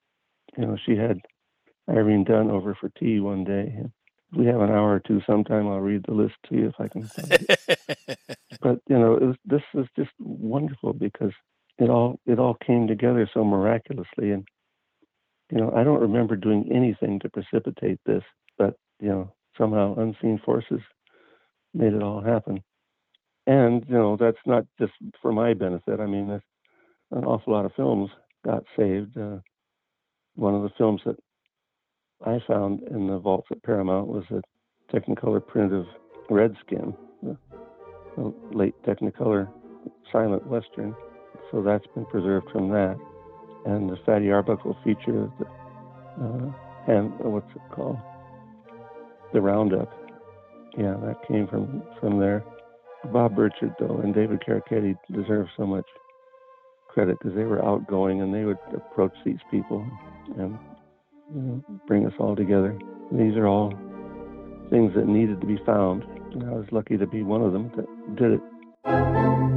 you know she had Irene Dunne over for tea one day. And if we have an hour or two sometime, I'll read the list to you if I can find it. but you know, it was, this is just wonderful because it all it all came together so miraculously, and you know, I don't remember doing anything to precipitate this, but you know, somehow unseen forces made it all happen. And you know, that's not just for my benefit. I mean, an awful lot of films got saved. Uh, one of the films that I found in the vaults at Paramount was a Technicolor print of Redskin, the late Technicolor silent western. So that's been preserved from that. And the Fatty Arbuckle feature, the, uh, and what's it called? The Roundup. Yeah, that came from from there. Bob Birchard, though, and David Chierichetti deserve so much credit because they were outgoing and they would approach these people and you know, bring us all together. These are all things that needed to be found. And I was lucky to be one of them that did it.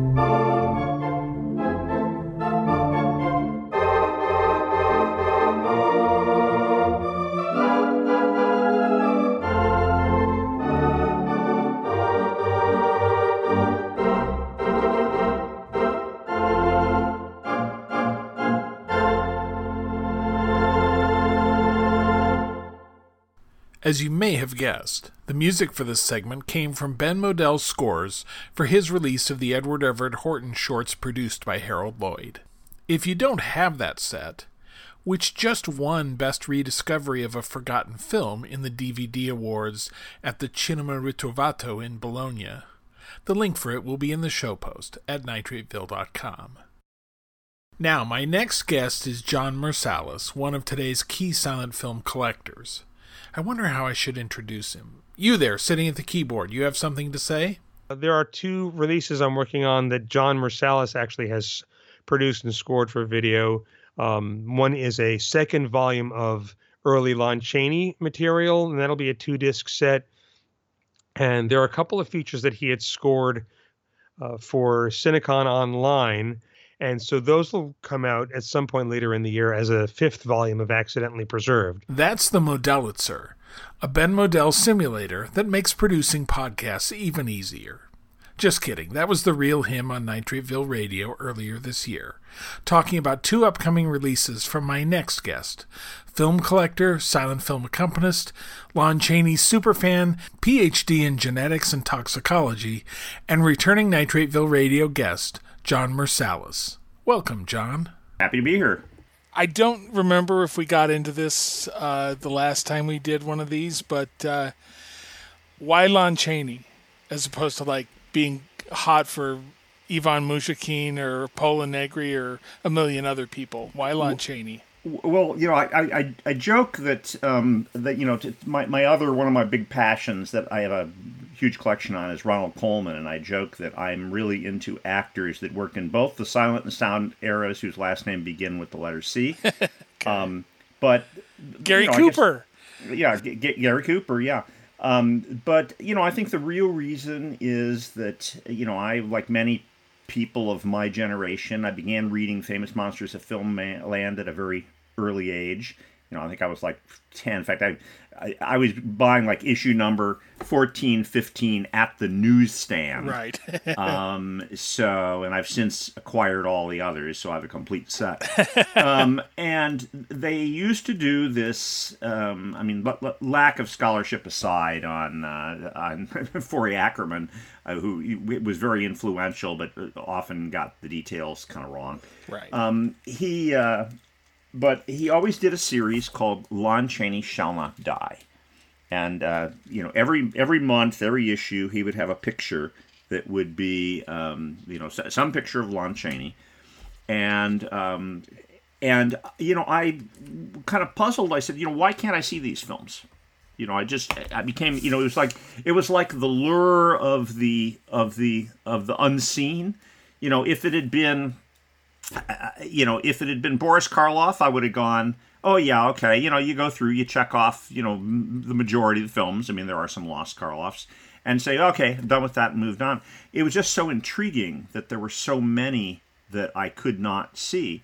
As you may have guessed, the music for this segment came from Ben Model's scores for his release of the Edward Everett Horton shorts produced by Harold Lloyd. If you don't have that set, which just won Best Rediscovery of a Forgotten Film in the DVD Awards at the Cinema Ritrovato in Bologna, the link for it will be in the show post at nitrateville.com. Now, my next guest is Jon Mirsalis, one of today's key silent film collectors. I wonder how I should introduce him. You there, sitting at the keyboard, you have something to say? There are two releases I'm working on that Jon Mirsalis actually has produced and scored for video. Um, one is a second volume of early Lon Chaney material, and that'll be a two disc set. And there are a couple of features that he had scored uh, for Cinecon Online and so those will come out at some point later in the year as a fifth volume of Accidentally Preserved. That's the Modellitzer, a Ben Model simulator that makes producing podcasts even easier. Just kidding. That was the real him on Nitrateville Radio earlier this year, talking about two upcoming releases from my next guest film collector, silent film accompanist, Lon Chaney superfan, PhD in genetics and toxicology, and returning Nitrateville Radio guest, Jon Mirsalis. Welcome, John. Happy to be here. I don't remember if we got into this uh, the last time we did one of these, but uh, why Lon Chaney as opposed to like being hot for Ivan Mosjoukine or Pola Negri or a million other people? Why Lon Chaney? Well, you know, I I, I joke that um, that you know my my other one of my big passions that I have a huge collection on is Ronald Colman, and I joke that I'm really into actors that work in both the silent and sound eras whose last name begin with the letter C. okay. um, but Gary you know, Cooper. Guess, yeah, G- G- Gary Cooper. Yeah. Um, but you know, I think the real reason is that you know I, like many people of my generation, I began reading Famous Monsters of Film Land at a very early age. You know, I think I was like 10. In fact, I, I, I, was buying like issue number 14, 15 at the newsstand. Right. um, so, and I've since acquired all the others, so I have a complete set. um, and they used to do this, um, I mean, l- l- lack of scholarship aside on, uh, on Forry Ackerman, uh, who was very influential, but often got the details kind of wrong. Right. Um, he, uh, but he always did a series called Lon Chaney Shall Not Die. And uh, you know, every every month, every issue, he would have a picture that would be, um, you know, some picture of Lon Chaney, and um, and you know, I kind of puzzled. I said, you know, why can't I see these films? You know, I just I became, you know, it was like it was like the lure of the of the of the unseen. You know, if it had been you know, if it had been Boris Karloff, I would have gone, oh yeah, okay. You know, you go through, you check off, you know, the majority of the films. I mean, there are some lost Karloffs, and say, okay, I'm done with that, and moved on. It was just so intriguing that there were so many that I could not see.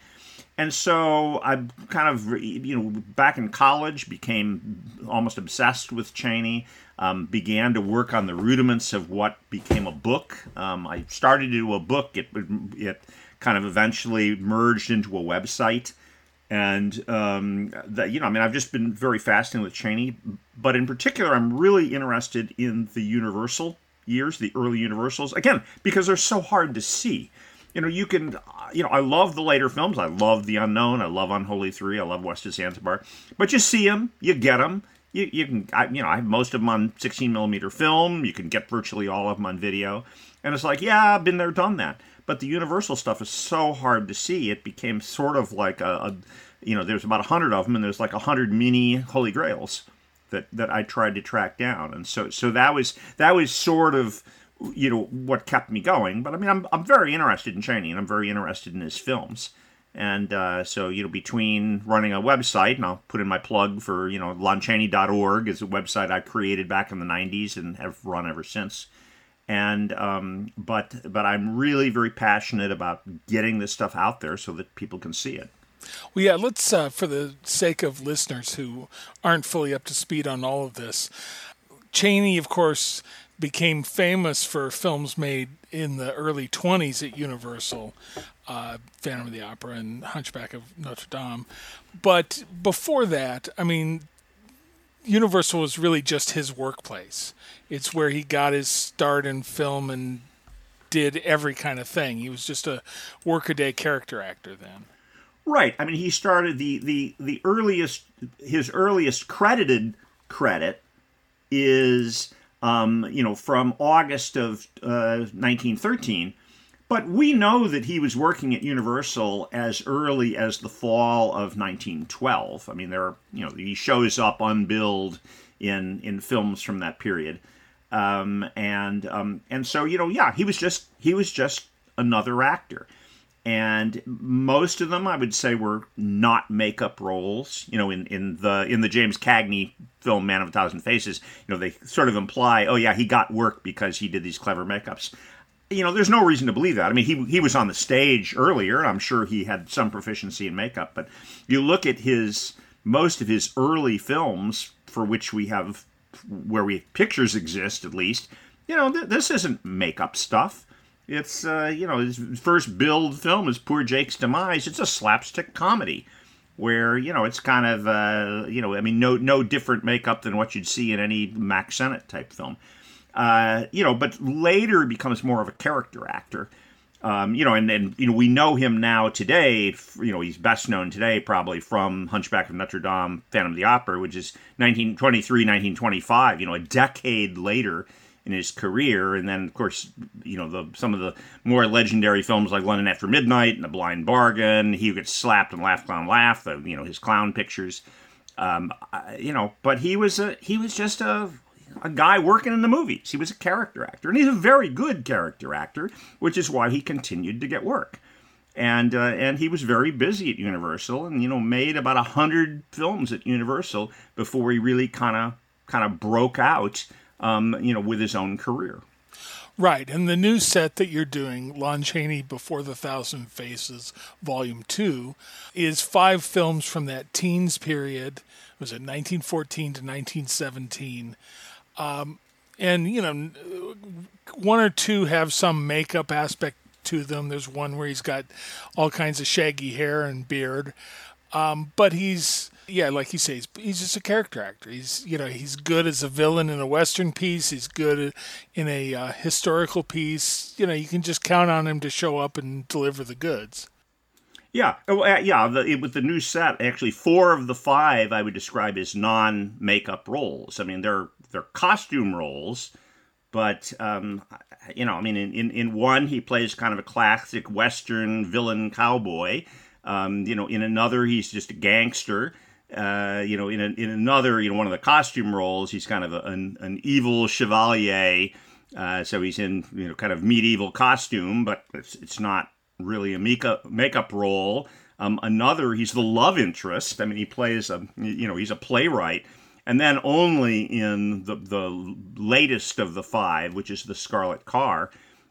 And so I kind of, you know, back in college, became almost obsessed with Chaney. Um, began to work on the rudiments of what became a book. Um, I started to do a book. It it kind of eventually merged into a website, and um, that you know, I mean, I've just been very fascinated with Chaney, but in particular, I'm really interested in the Universal years, the early Universals, again because they're so hard to see you know, you can, you know, I love the later films. I love The Unknown. I love Unholy Three. I love West of Zanzibar. But you see them, you get them. You, you can, I, you know, I have most of them on 16 millimeter film. You can get virtually all of them on video. And it's like, yeah, I've been there, done that. But the Universal stuff is so hard to see. It became sort of like a, a you know, there's about a hundred of them, and there's like a hundred mini Holy Grails that that I tried to track down. And so, so that was that was sort of you know what kept me going. But I mean, I'm I'm very interested in Chaney, and I'm very interested in his films. And uh, so, you know, between running a website, and I'll put in my plug for, you know, lonchaney.org is a website I created back in the 90s and have run ever since. And, um, but, but I'm really very passionate about getting this stuff out there so that people can see it. Well, yeah, let's, uh, for the sake of listeners who aren't fully up to speed on all of this, Chaney, of course, became famous for films made in the early 20s at Universal, uh, Phantom of the Opera and Hunchback of Notre Dame. But before that, I mean, Universal was really just his workplace. It's where he got his start in film and did every kind of thing. He was just a workaday character actor then. Right. I mean, he started the the the earliest his earliest credited credit is um, you know, from August of uh, 1913. But we know that he was working at Universal as early as the fall of 1912. I mean, there, are, you know, he shows up unbilled in in films from that period, um, and um, and so you know, yeah, he was just he was just another actor and most of them I would say were not makeup roles. You know, in, in the in the James Cagney film Man of a Thousand Faces, you know, they sort of imply, oh yeah, he got work because he did these clever makeups. You know, there's no reason to believe that. I mean, he he was on the stage earlier, I'm sure he had some proficiency in makeup. But you look at his most of his early films, for which we have where we pictures exist at least. You know, th- this isn't makeup stuff it's uh, you know his first build film is Poor Jake's Demise. It's a slapstick comedy where you know it's kind of uh, you know I mean no no different makeup than what you'd see in any Mack Sennett type film. Uh, you know, but later becomes more of a character actor. Um, you know, and, and you know we know him now today. You know, he's best known today probably from Hunchback of Notre Dame, Phantom of the Opera, which is 1923, 1925. You know, a decade later in his career. And then, of course, you know, the some of the more legendary films like London After Midnight and The Blind Bargain. He gets slapped and laugh, clown, laugh. The, you know, his clown pictures. Um, you know, but he was a he was just a a guy working in the movies. He was a character actor, and he's a very good character actor, which is why he continued to get work. And uh, and he was very busy at Universal, and you know made about a hundred films at Universal before he really kind of kind of broke out um, you know, with his own career. Right, and the new set that you're doing, Lon Chaney Before the Thousand Faces, Volume Two, is five films from that teens period. It Was it 1914 to 1917? Um, and you know, one or two have some makeup aspect to them. There's one where he's got all kinds of shaggy hair and beard, um, but he's yeah, like you say, he's, he's just a character actor. He's you know he's good as a villain in a western piece. He's good in a uh, historical piece. You know, you can just count on him to show up and deliver the goods. Yeah, oh, uh, yeah. The, with the new set, actually, four of the five I would describe as non-makeup roles. I mean, they're they're costume roles, but um, you know, I mean, in, in in one he plays kind of a classic western villain cowboy. Um, you know, in another he's just a gangster. Uh, you know, in, a, in another, you know, one of the costume roles, he's kind of a, an, an evil chevalier. Uh, so he's in, you know, kind of medieval costume, but it's, it's not really a makeup, makeup role. Um, another, he's the love interest. I mean, he plays a, you know, he's a playwright. And then only in the, the latest of the five, which is the Scarlet Car,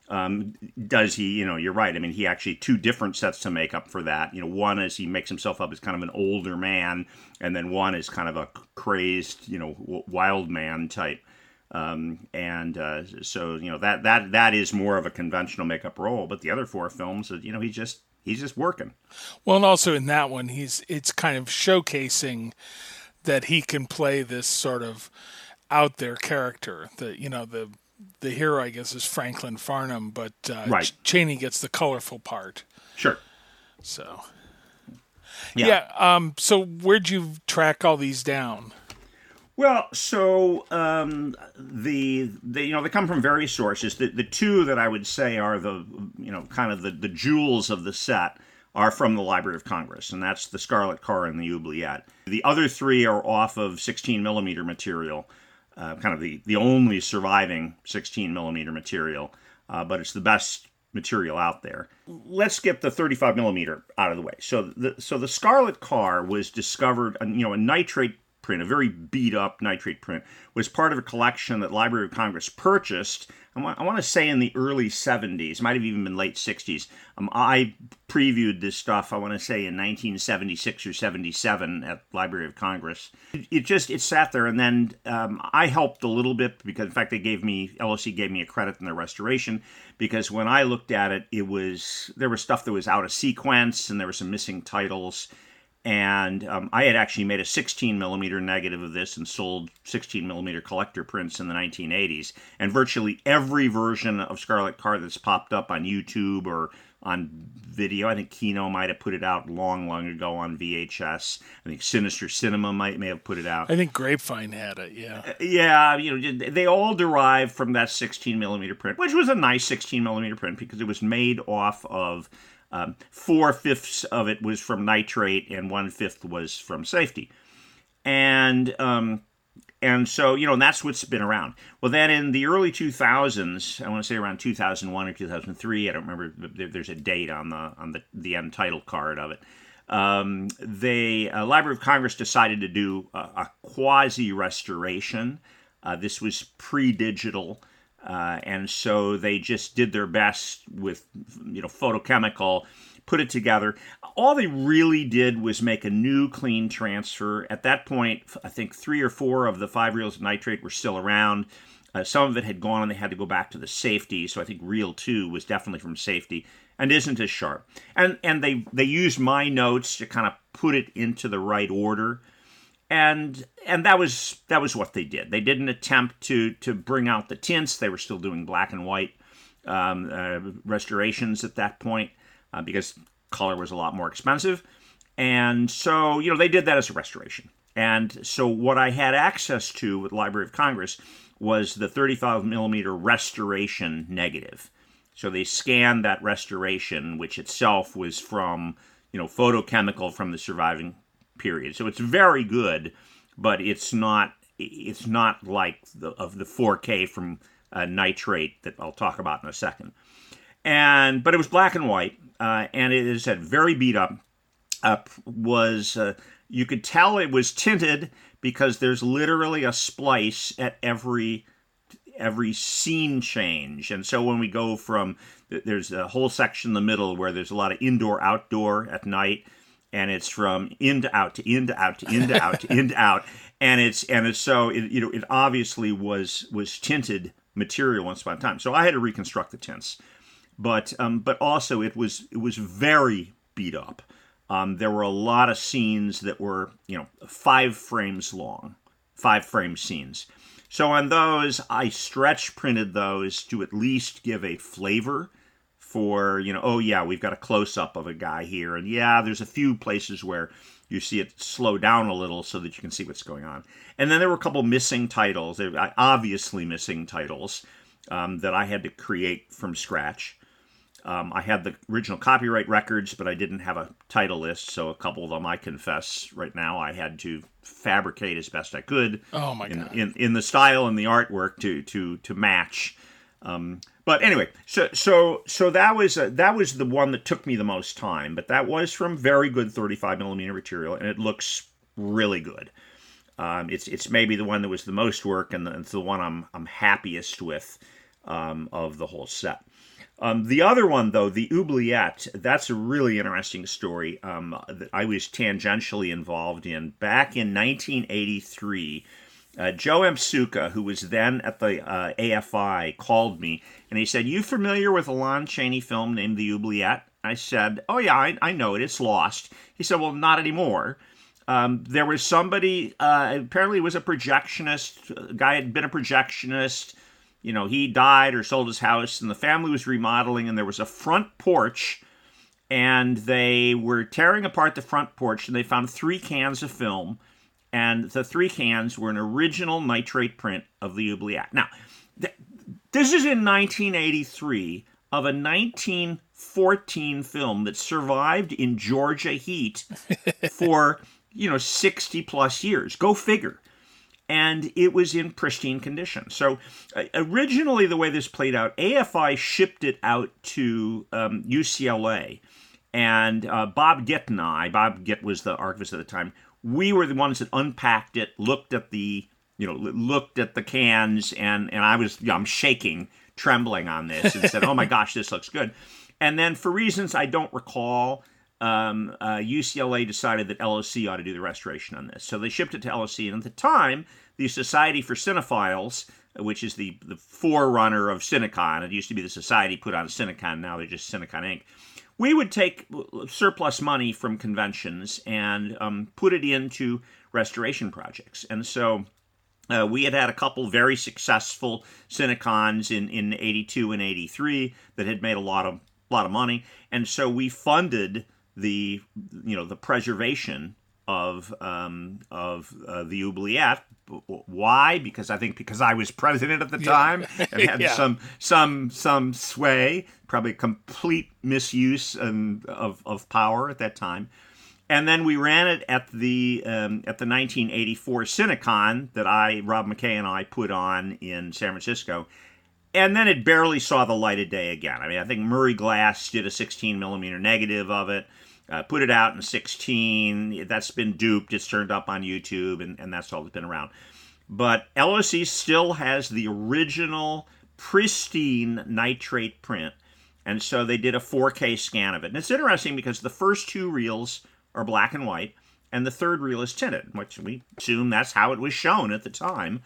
Um, does he? You know, you're right. I mean, he actually two different sets to make up for that. You know, one is he makes himself up as kind of an older man, and then one is kind of a crazed, you know, wild man type. Um, and uh, so you know that that that is more of a conventional makeup role. But the other four films, you know, he just he's just working. Well, and also in that one, he's it's kind of showcasing that he can play this sort of out there character. That you know the the hero, I guess, is Franklyn Farnum, but uh, right. Ch- Chaney gets the colorful part. Sure. So. Yeah. yeah um, so where'd you track all these down? Well, so um, the, the you know they come from various sources. The the two that I would say are the you know kind of the, the jewels of the set are from the Library of Congress, and that's the Scarlet Car and the Oubliette. The other three are off of 16 millimeter material, uh, kind of the the only surviving 16 millimeter material, uh, but it's the best material out there. Let's get the 35 millimeter out of the way. So the so the Scarlet Car was discovered, you know, a nitrate print, a very beat up nitrate print, was part of a collection that Library of Congress purchased. I want, to say in the early 70s, might have even been late 60s. Um, I previewed this stuff, I want to say in 1976 or 77 at Library of Congress. It, it just, it sat there and then um, I helped a little bit because in fact they gave me, LOC gave me a credit in the restoration because when I looked at it, it was, there was stuff that was out of sequence and there were some missing titles and um, I had actually made a 16 millimeter negative of this and sold 16 millimeter collector prints in the 1980s. And virtually every version of Scarlet Car that's popped up on YouTube or on video, I think Kino might have put it out long, long ago on VHS. I think Sinister Cinema might may have put it out. I think Grapevine had it. Yeah, uh, yeah. You know, they all derive from that 16 millimeter print, which was a nice 16 millimeter print because it was made off of um, Four fifths of it was from nitrate, and one fifth was from safety. And um, and so you know that's what's been around. Well, then in the early 2000s, I want to say around 2001 or 2003, I don't remember. There's a date on the on the the end title card of it. Um, the uh, Library of Congress decided to do a, a quasi restoration. Uh, this was pre-digital. Uh, and so they just did their best with, you know, photochemical, put it together. All they really did was make a new clean transfer. At that point, I think three or four of the five reels of nitrate were still around. Uh, some of it had gone and they had to go back to the safety. So I think reel two was definitely from safety and isn't as sharp. And and they they used my notes to kind of put it into the right order and and that was that was what they did. They didn't attempt to to bring out the tints. They were still doing black and white um, uh, restorations at that point uh, because color was a lot more expensive. And so you know they did that as a restoration. And so what I had access to with Library of Congress was the 35 millimeter restoration negative. So they scanned that restoration, which itself was from you know photochemical from the surviving period. So it's very good, but it's not it's not like the of the 4K from uh, nitrate that I'll talk about in a second. And but it was black and white, uh, and it is said very beat up. Uh, was uh, you could tell it was tinted because there's literally a splice at every every scene change. And so when we go from there's a whole section in the middle where there's a lot of indoor outdoor at night and it's from in to out to in to out to in to out to in to out. And it's and it's so it, you know it obviously was was tinted material once upon a time. So i had to reconstruct the tints. But um, but also it was it was very beat up. Um, there were a lot of scenes that were you know five frames long five frame scenes. So on those i stretch printed those to at least give a flavor for you know oh yeah we've got a close up of a guy here. And yeah there's a few places where you see it slow down a little so that you can see what's going on. And then there were a couple missing titles obviously missing titles um, that i had to create from scratch. Um, i had the original copyright records but i didn't have a title list so a couple of them i confess right now i had to fabricate as best i could oh my in, god. in, in the style and the artwork to to to match um, but anyway, so so so that was uh, that was the one that took me the most time. But that was from very good 35 millimeter material, and it looks really good. Um, it's it's maybe the one that was the most work, and the, it's the one I'm I'm happiest with um, of the whole set. Um, the other one, though, the Oubliette, that's a really interesting story um, that I was tangentially involved in. Back in 1983, uh, Joe M. Suka, who was then at the uh, AFI, called me and he said, You familiar with a Lon Chaney film named The Oubliette? I said, Oh, yeah, I, I know it. It's lost. He said, Well, not anymore. Um, there was somebody, uh, apparently, was a projectionist. A guy had been a projectionist you know, he died or sold his house, and the family was remodeling, and there was a front porch, and they were tearing apart the front porch, and they found three cans of film, and the three cans were an original nitrate print of the Oubliette. Now, th- this is in 1983 of a 1914 film that survived in Georgia heat for, you know, 60 plus years. Go figure and it was in pristine condition. So uh, originally, the way this played out, AFI shipped it out to um, UCLA, and uh, Bob Gitt and I, Bob Gitt was the archivist at the time, we were the ones that unpacked it, looked at the you know looked at the cans, and and I was you know, I'm shaking, trembling on this, and said, "Oh my gosh, this looks good." And then, for reasons I don't recall, um, uh, UCLA decided that LSC ought to do the restoration on this. So they shipped it to LSC. And at the time, the Society for Cinephiles, which is the, the forerunner of Cinecon, it used to be the Society put on Cinecon, now they're just Cinecon Inc. We would take surplus money from conventions and um, put it into restoration projects. And so uh, we had had a couple very successful Cinecons in, in 82 and 83 that had made a lot of lot of money. And so we funded the you know the preservation of um, of uh, the oubliette. Why? Because I think because I was president at the time yeah. and had yeah. some some some sway, probably complete misuse and, of of power at that time. And then we ran it at the um, at the 1984 Cinecon that I Rob McKay and I put on in San Francisco, and then it barely saw the light of day again. I mean, I think Murray Glass did a 16 millimeter negative of it. Uh, put it out in 16. That's been duped. It's turned up on YouTube, and, and that's all that's been around. But LSC still has the original pristine nitrate print. And so they did a 4K scan of it. And it's interesting because the first two reels are black and white, and the third reel is tinted, which we assume that's how it was shown at the time.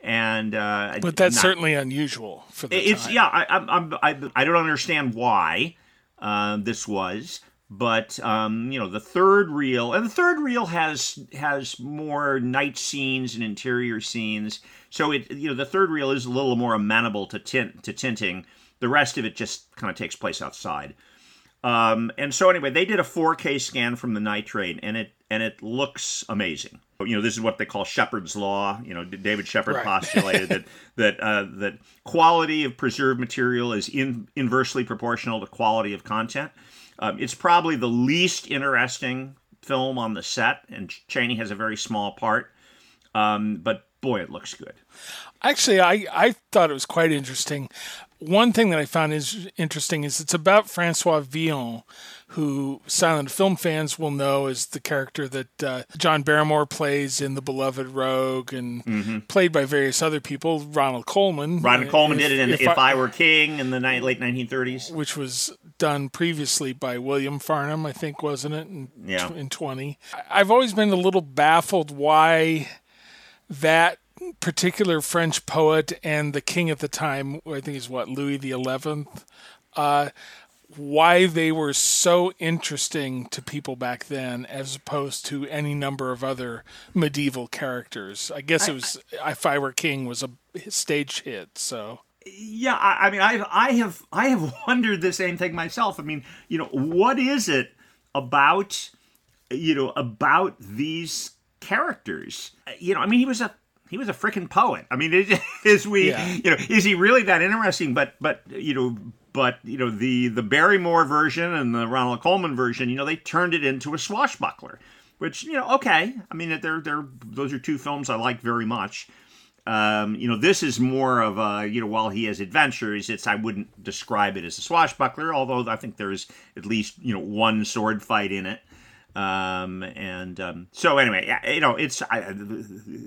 And uh, but that's not, certainly unusual for the it's time. yeah. I, I, I, I don't understand why uh, this was, but um, you know the third reel and the third reel has has more night scenes and interior scenes. So it you know the third reel is a little more amenable to tint to tinting. The rest of it just kind of takes place outside. Um, and so anyway they did a 4k scan from the nitrate and it and it looks amazing. You know this is what they call Shepard's law. You know David Shepard right. postulated that that uh, that quality of preserved material is in, inversely proportional to quality of content um, it's probably the least interesting film on the set, and Chaney has a very small part. Um, but boy, it looks good. Actually, I, I thought it was quite interesting. One thing that I found is interesting is it's about Francois Villon, who silent film fans will know is the character that uh, John Barrymore plays in The Beloved Rogue and mm-hmm. played by various other people. Ronald Colman. Ronald Colman if, did it in If, if I, I, Were King in the ni- late 1930s. Which was done previously by William Farnum, I think, wasn't it? In, yeah. in 20. I've always been a little baffled why that particular French poet and the king at the time, I think is what, Louis the Eleventh, uh, why they were so interesting to people back then as opposed to any number of other medieval characters. I guess it was I, If I Were King was a stage hit, so yeah, I, I mean, I I have I have wondered the same thing myself. I mean, you know, what is it about you know about these characters? You know, I mean, he was a he was a freaking poet. I mean, is we yeah. you know is he really that interesting? But but you know but you know the the Barrymore version and the Ronald Colman version, you know, they turned it into a swashbuckler, which you know, okay. I mean, they're they're those are two films I like very much. Um, you know, this is more of a, you know, while he has adventures, it's, I wouldn't describe it as a swashbuckler, although I think there's at least, you know, one sword fight in it. Um, and um, so anyway, you know, it's I,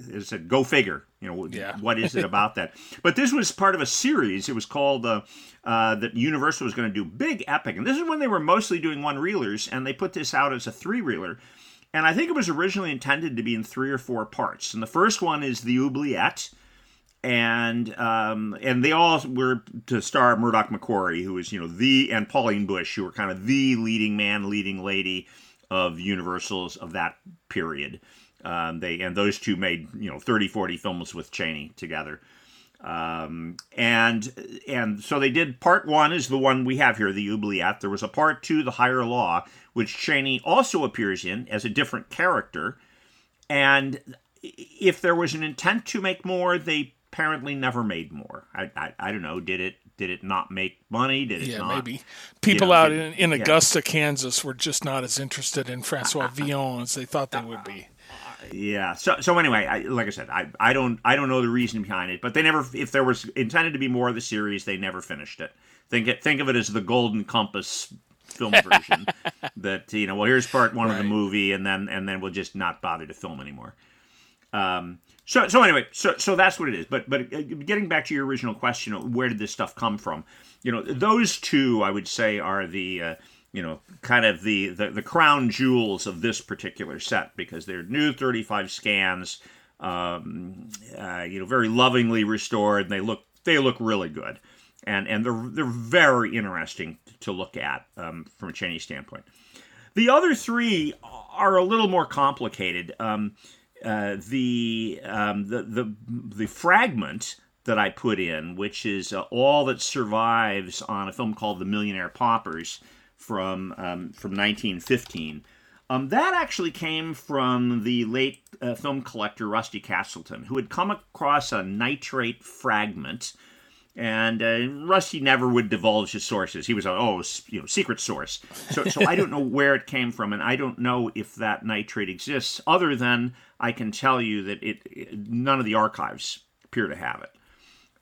it's a go figure. You know, yeah. what is it about that? But this was part of a series. It was called uh, uh, that Universal was going to do big epic, and this is when they were mostly doing one reelers, and they put this out as a three reeler. And I think it was originally intended to be in three or four parts. And the first one is the Oubliette, and um, and they all were to star Murdoch McQuarrie, who was you know the and Pauline Bush, who were kind of the leading man, leading lady of Universals of that period. Um, they and those two made you know 30, 40 films with Chaney together. Um, and and so they did part one is the one we have here, the Oubliette. There was a part two, the Higher Law, which Chaney also appears in as a different character. And if there was an intent to make more, they apparently never made more. I, I, I don't know. Did it did it not make money? Did it yeah, not? maybe. People you know, out in, in Augusta, yeah. Kansas were just not as interested in Francois Villon as they thought they would be. Yeah. So so anyway, I, like I said, I, I don't I don't know the reason behind it, but they never if there was intended to be more of the series, they never finished it. Think it think of it as the Golden Compass film version that you know well here's part one right. of the movie and then and then we'll just not bother to film anymore um, so so anyway so so that's what it is but but uh, getting back to your original question where did this stuff come from you know those two i would say are the uh, you know kind of the, the the crown jewels of this particular set because they're new 35 scans um, uh, you know very lovingly restored and they look they look really good and and they're they're very interesting to look at um, from a Chaney standpoint. The other three are a little more complicated. Um, uh, the, um, the the the fragment that I put in, which is uh, all that survives on a film called The Millionaire Paupers from um, from 1915. Um, that actually came from the late uh, film collector Rusty Castleton, who had come across a nitrate fragment and uh, Rusty never would divulge his sources. He was a oh you know secret source. So so I don't know where it came from, and I don't know if that nitrate exists. Other than I can tell you that it, it none of the archives appear to have it.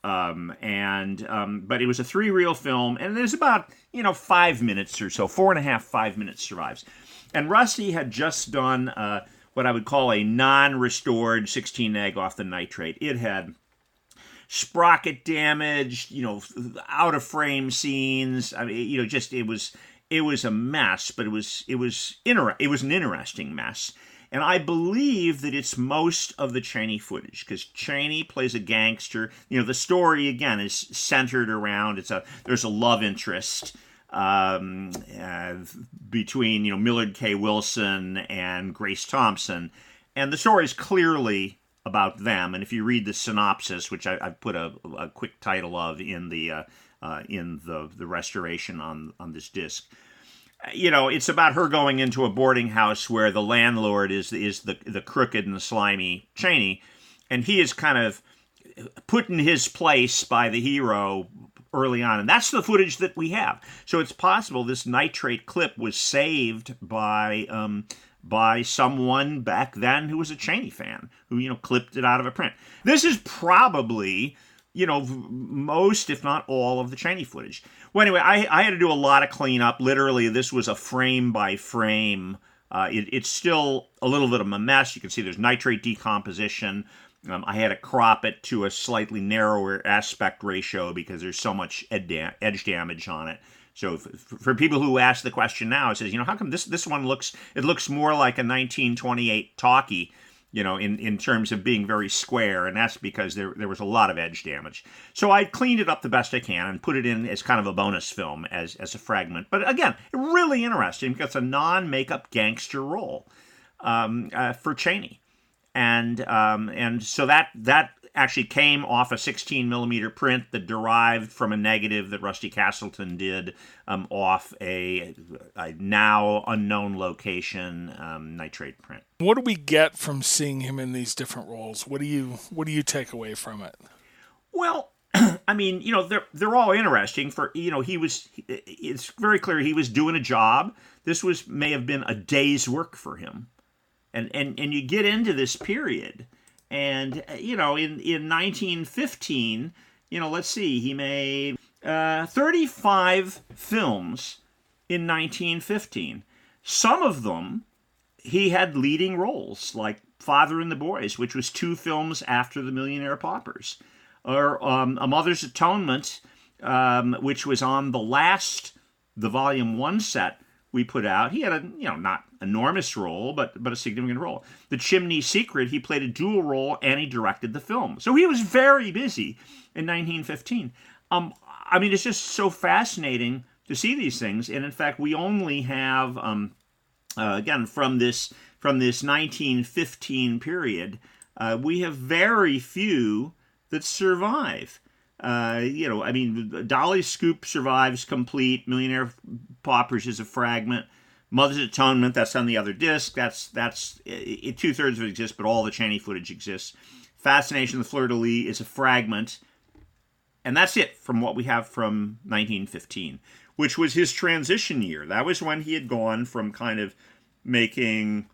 Um, and um, but it was a three reel film, and there's about you know five minutes or so, four and a half, five minutes survives. And Rusty had just done uh, what I would call a non-restored 16 egg off the nitrate. It had sprocket damaged, you know, out of frame scenes. I mean, you know, just it was it was a mess, but it was it was inter- it was an interesting mess. And I believe that it's most of the Chaney footage because Chaney plays a gangster. You know, the story again is centered around it's a there's a love interest um, uh, between you know Millard K. Wilson and Grace Thompson, and the story is clearly about them. And if you read the synopsis, which I, have put a, a, quick title of in the uh, uh, in the the restoration on on this disc, you know, it's about her going into a boarding house where the landlord is is the the crooked and the slimy Chaney, and he is kind of put in his place by the hero early on, and that's the footage that we have. So it's possible this nitrate clip was saved by. Um, by someone back then who was a Chaney fan, who, you know, clipped it out of a print. This is probably, you know, most, if not all, of the Chaney footage. Well, anyway, I, I had to do a lot of cleanup. Literally, this was a frame by frame. Uh, it, it's still a little bit of a mess. You can see there's nitrate decomposition. Um, I had to crop it to a slightly narrower aspect ratio because there's so much edge damage on it. So for people who ask the question now, it says, you know, how come this this one looks it looks more like a 1928 talkie, you know, in, in terms of being very square, and that's because there there was a lot of edge damage. So I cleaned it up the best I can and put it in as kind of a bonus film as as a fragment. But again, really interesting because it's a non-makeup gangster role um, uh, for Chaney and um, and so that that actually came off a 16 millimeter print that derived from a negative that Rusty Castleton did um, off a, a, now unknown location um, nitrate print. What do we get from seeing him in these different roles? What do you what do you take away from it? Well, I mean, you know, they're they're all interesting. For you know, he was. It's very clear he was doing a job. This was may have been a day's work for him, and and and you get into this period and, uh, you know, in, in 1915, you know, let's see, he made uh, 35 films in 1915. Some of them he had leading roles like Father and the Boys, which was two films after The Millionaire Paupers, or um, A Mother's Atonement, um, which was on the last, the Volume 1 set we put out. He had a, you know, not enormous role, but but a significant role. The Chimney Secret, he played a dual role and he directed the film. So he was very busy in 1915. Um, I mean, it's just so fascinating to see these things. And in fact, we only have, um, uh, again, from this from this 1915 period, uh, we have very few that survive. Uh, you know, I mean, Dolly's Scoop survives complete. Millionaire Paupers is a fragment. Mother's Atonement, that's on the other disc. That's that's two thirds of it exists, but all the Chaney footage exists. Fascination of the Fleur de Lis is a fragment, and that's it from what we have from 1915, which was his transition year. That was when he had gone from kind of making,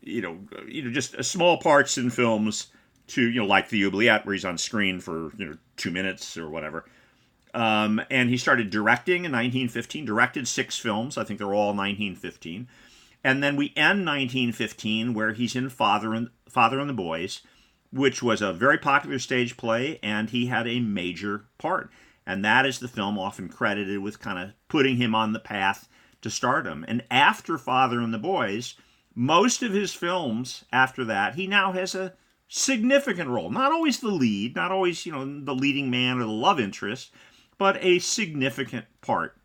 you know, you know, just small parts in films to you know like the Oubliette, where he's on screen for you know two minutes or whatever. Um, and he started directing in 1915. Directed six films. I think they're all 1915. And then we end 1915 where he's in Father and Father and the Boys, which was a very popular stage play, and he had a major part. And that is the film often credited with kind of putting him on the path to stardom. And after Father and the Boys, most of his films after that, he now has a significant role. Not always the lead, not always, you know, the leading man or the love interest, but a significant part,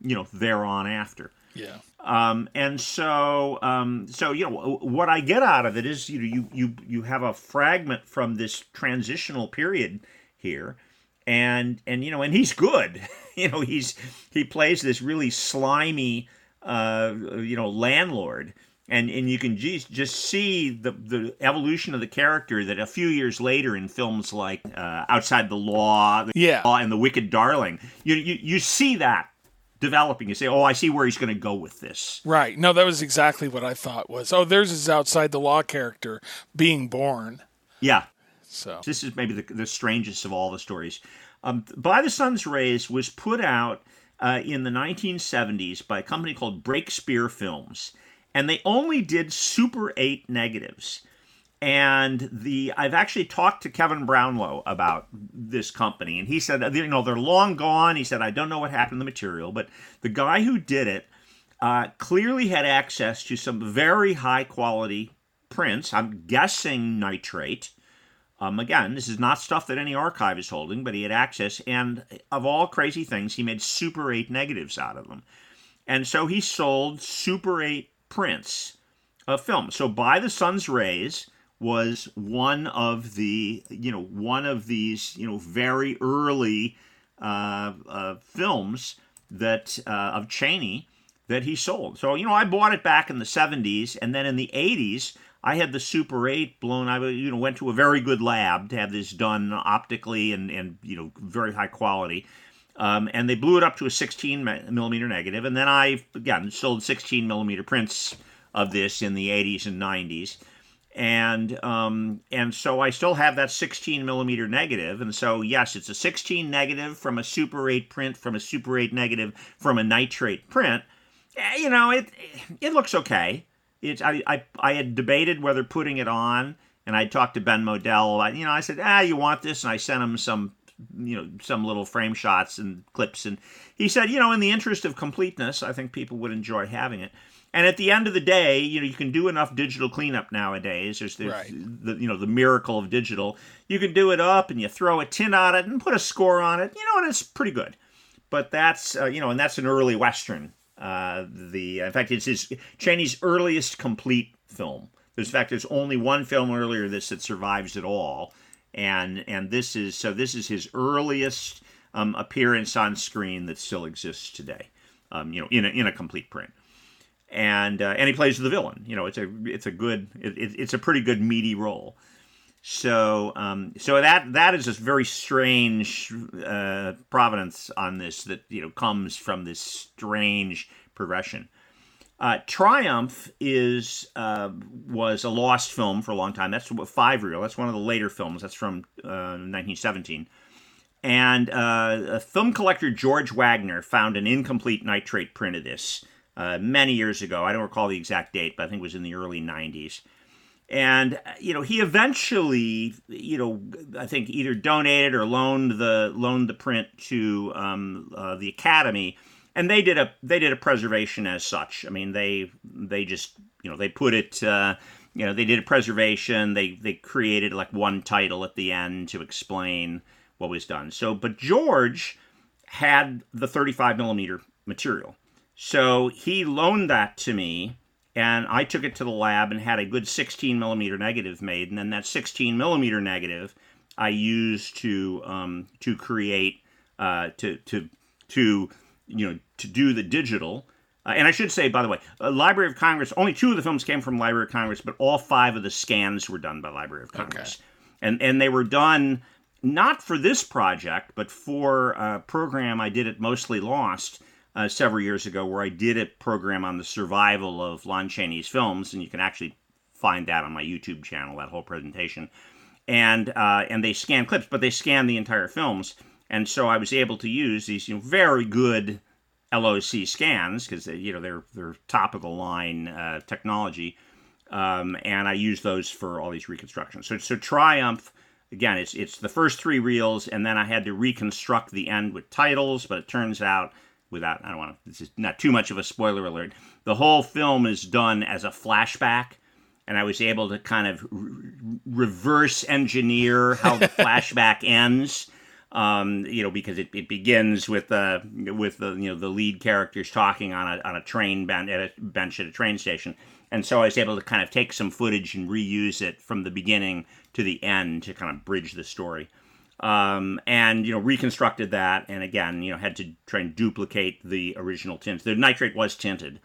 you know, thereon after. Yeah. Um, and so, um, so you know, what I get out of it is, you know, you you you have a fragment from this transitional period here, and and you know, and he's good. you know, he's he plays this really slimy, uh, you know, landlord and and you can just just see the the evolution of the character that a few years later in films like uh, Outside the Law, yeah, Law and The Wicked Darling, you you you see that developing. You say, oh, I see where he's going to go with this. Right. No, that was exactly what I thought was. Oh, there's his Outside the Law character being born. Yeah. So this is maybe the, the strangest of all the stories. Um, by the Sun's Rays was put out uh, in the 1970s by a company called Breakspear Films and they only did Super 8 negatives. And the I've actually talked to Kevin Brownlow about this company, and he said, you know, they're long gone. He said, I don't know what happened to the material, but the guy who did it uh, clearly had access to some very high quality prints. I'm guessing nitrate. Um, again, this is not stuff that any archive is holding, but he had access. And of all crazy things, he made Super 8 negatives out of them. And so he sold Super 8 prints of film. So by the sun's rays was one of the you know one of these you know very early uh, uh, films that uh, of Chaney that he sold. So you know I bought it back in the 70s and then in the 80s I had the Super 8 blown. I you know went to a very good lab to have this done optically and and you know very high quality. Um, and they blew it up to a 16 millimeter negative, and then I again sold 16 millimeter prints of this in the 80s and 90s, and um, and so I still have that 16 millimeter negative, and so yes, it's a 16 negative from a Super 8 print from a Super 8 negative from a nitrate print. Eh, you know, it it looks okay. It's I I, I had debated whether putting it on, and I talked to Ben Model. You know, I said, ah, you want this, and I sent him some you know some little frame shots and clips. And he said you know in the interest of completeness i think people would enjoy having it. And at the end of the day you know you can do enough digital cleanup nowadays. There's the, right. the you know the miracle of digital. You can do it up and you throw a tin on it and put a score on it you know and it's pretty good. But that's uh, you know and that's an early western uh, the in fact it's his chaney's earliest complete film. There's in fact there's only one film earlier this that survives at all and and this is so this is his earliest um, appearance on screen that still exists today. Um, you know, in a in a complete print, and uh, and he plays the villain. You know, it's a it's a good it, it's a pretty good meaty role. So um, so that that is a very strange uh, provenance on this that you know comes from this strange progression. Uh, Triumph is uh, was a lost film for a long time. That's five reel. That's one of the later films. That's from uh, 1917. And uh, a film collector George Wagner found an incomplete nitrate print of this uh, many years ago. I don't recall the exact date, but I think it was in the early 90s. And you know, he eventually, you know, I think either donated or loaned the loaned the print to um, uh, the Academy, and they did a they did a preservation as such. I mean, they they just you know they put it. Uh, you know, they did a preservation. They they created like one title at the end to explain what was done. So, but George had the 35 millimeter material, so he loaned that to me and I took it to the lab and had a good 16 millimeter negative made, and then that 16 millimeter negative I used to um, to create uh, to to to you know to do the digital. Uh, and I should say, by the way, uh, Library of Congress. Only two of the films came from Library of Congress, but all five of the scans were done by Library of Congress, okay. and and they were done not for this project, but for a program I did at Mostly Lost uh, several years ago where I did a program on the survival of Lon Chaney's films, and you can actually find that on my YouTube channel, that whole presentation. And uh, and they scan clips, but they scan the entire films, and so I was able to use these you know, very good LOC scans because you know they're they're top of the line uh, technology, um, and I use those for all these reconstructions. So so Triumph again, it's it's the first three reels, and then I had to reconstruct the end with titles, but it turns out without I don't want to this is not too much of a spoiler alert. The whole film is done as a flashback and I was able to kind of re- reverse engineer how the flashback ends. Um, you know, because it, it begins with the uh, with the you know the lead characters talking on a on a train bench at a bench at a train station, and so I was able to kind of take some footage and reuse it from the beginning to the end to kind of bridge the story um, and you know reconstructed that, and again you know had to try and duplicate the original tint. The nitrate was tinted,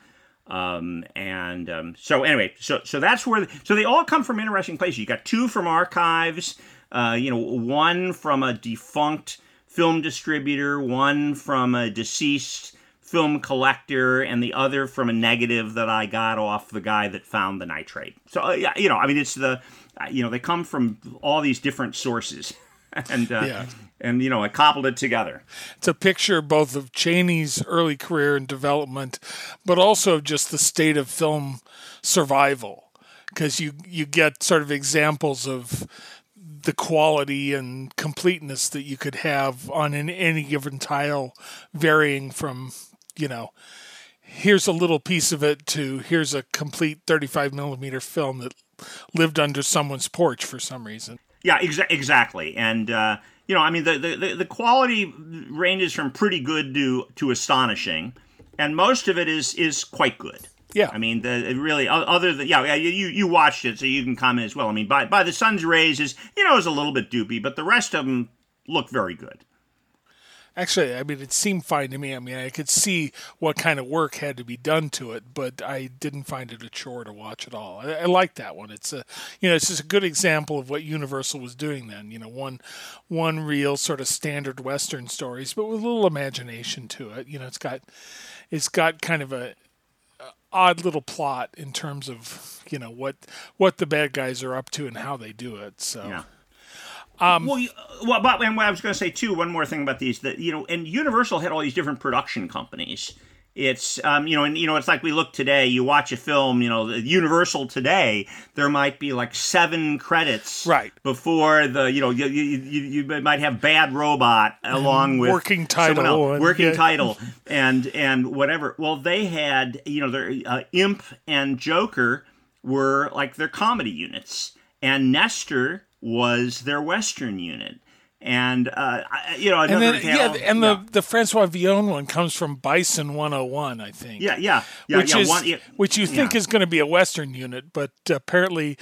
um, and um, so anyway, so so that's where the, so they all come from interesting places. You got two from archives, uh, you know, one from a defunct film distributor, one from a deceased film collector, and the other from a negative that I got off the guy that found the nitrate. So uh, you know, I mean, it's the you know they come from all these different sources. and uh, yeah. and you know I cobbled it together. It's a picture both of Chaney's early career and development, but also just the state of film survival, because you you get sort of examples of the quality and completeness that you could have on an, any given tile, varying from you know here's a little piece of it to here's a complete 35 millimeter film that lived under someone's porch for some reason. Yeah, exa- exactly. And uh, you know, I mean, the, the the quality ranges from pretty good to to astonishing, and most of it is is quite good. Yeah, I mean, the really other than yeah, yeah, you you watched it, so you can comment as well. I mean, by by the sun's rays is you know is a little bit doopy, but the rest of them look very good. Actually, I mean, it seemed fine to me. I mean, I could see what kind of work had to be done to it, but I didn't find it a chore to watch at all. I, I like that one. It's a, you know, it's just a good example of what Universal was doing then. You know, one, one real sort of standard Western stories, but with a little imagination to it. You know, it's got, it's got kind of a, odd little plot in terms of you know what what the bad guys are up to and how they do it. So. Yeah. Um, well, well, but and what I was going to say too, one more thing about these that you know, and Universal had all these different production companies. It's um, you know, and you know, it's like we look today. You watch a film, you know, Universal today. There might be like seven credits, right, before the you know you you, you, you might have Bad Robot along with working title, and, working yeah. title, and and whatever. Well, they had you know their uh, Imp and Joker were like their comedy units, and Nestor was their Western unit. And uh, you know, and then, yeah, and yeah. the the Francois Villon one comes from Bison 101, I think. Yeah, yeah, yeah which yeah, is one, which you think is going to be a Western unit, but apparently,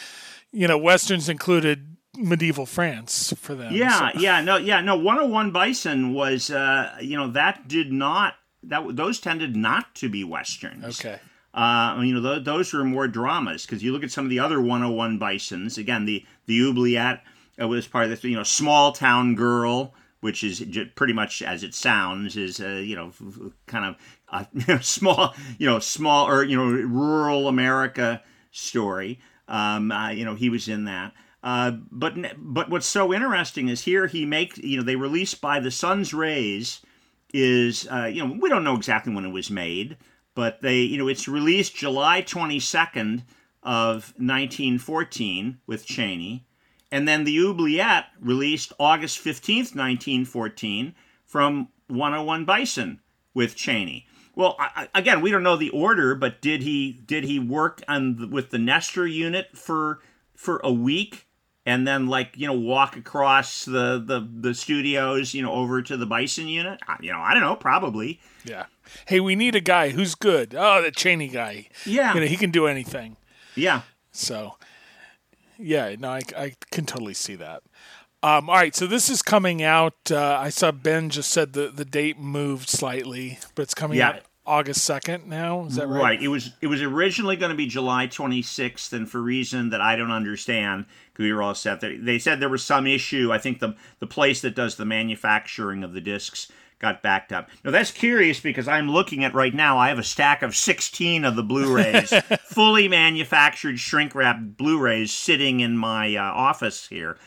you know, Westerns included medieval France for them. Yeah, so. yeah, no, yeah, no. 101 Bison was, uh, you know, that did not that those tended not to be westerns. Okay. Uh, you know, th- those were more dramas because you look at some of the other 101 Bisons. Again, the the oubliette uh, was part of this, you know, small town girl, which is pretty much as it sounds, is uh, you know, kind of a small, you know, small or you know, rural America story. Um, uh, you know, he was in that. Uh, but but what's so interesting is here he make you know they released by the sun's rays is uh, you know we don't know exactly when it was made but they, you know, it's released July 22nd of 1914 with Chaney, and then the Oubliette released August 15th, 1914 from 101 Bison with Chaney. Well, I, again, we don't know the order, but did he did he work on the, with the Nestor unit for for a week and then like you know walk across the the the studios you know over to the Bison unit? You know, I don't know, probably. Yeah. Hey, we need a guy who's good. Oh, the Chaney guy. Yeah. You know, he can do anything. Yeah. So, yeah, no, I, I can totally see that. Um, all right, so this is coming out. Uh, I saw Ben just said the, the date moved slightly, but it's coming Yeah. out August second now. Is that right? Right. It was it was originally going to be July 26th, and for reason that I don't understand, because we were all set. They, they said there was some issue. I think the the place that does the manufacturing of the discs got backed up. Now that's curious because I'm looking at right now. I have a stack of 16 of the Blu-rays, fully manufactured shrink wrapped Blu-rays, sitting in my uh, office here.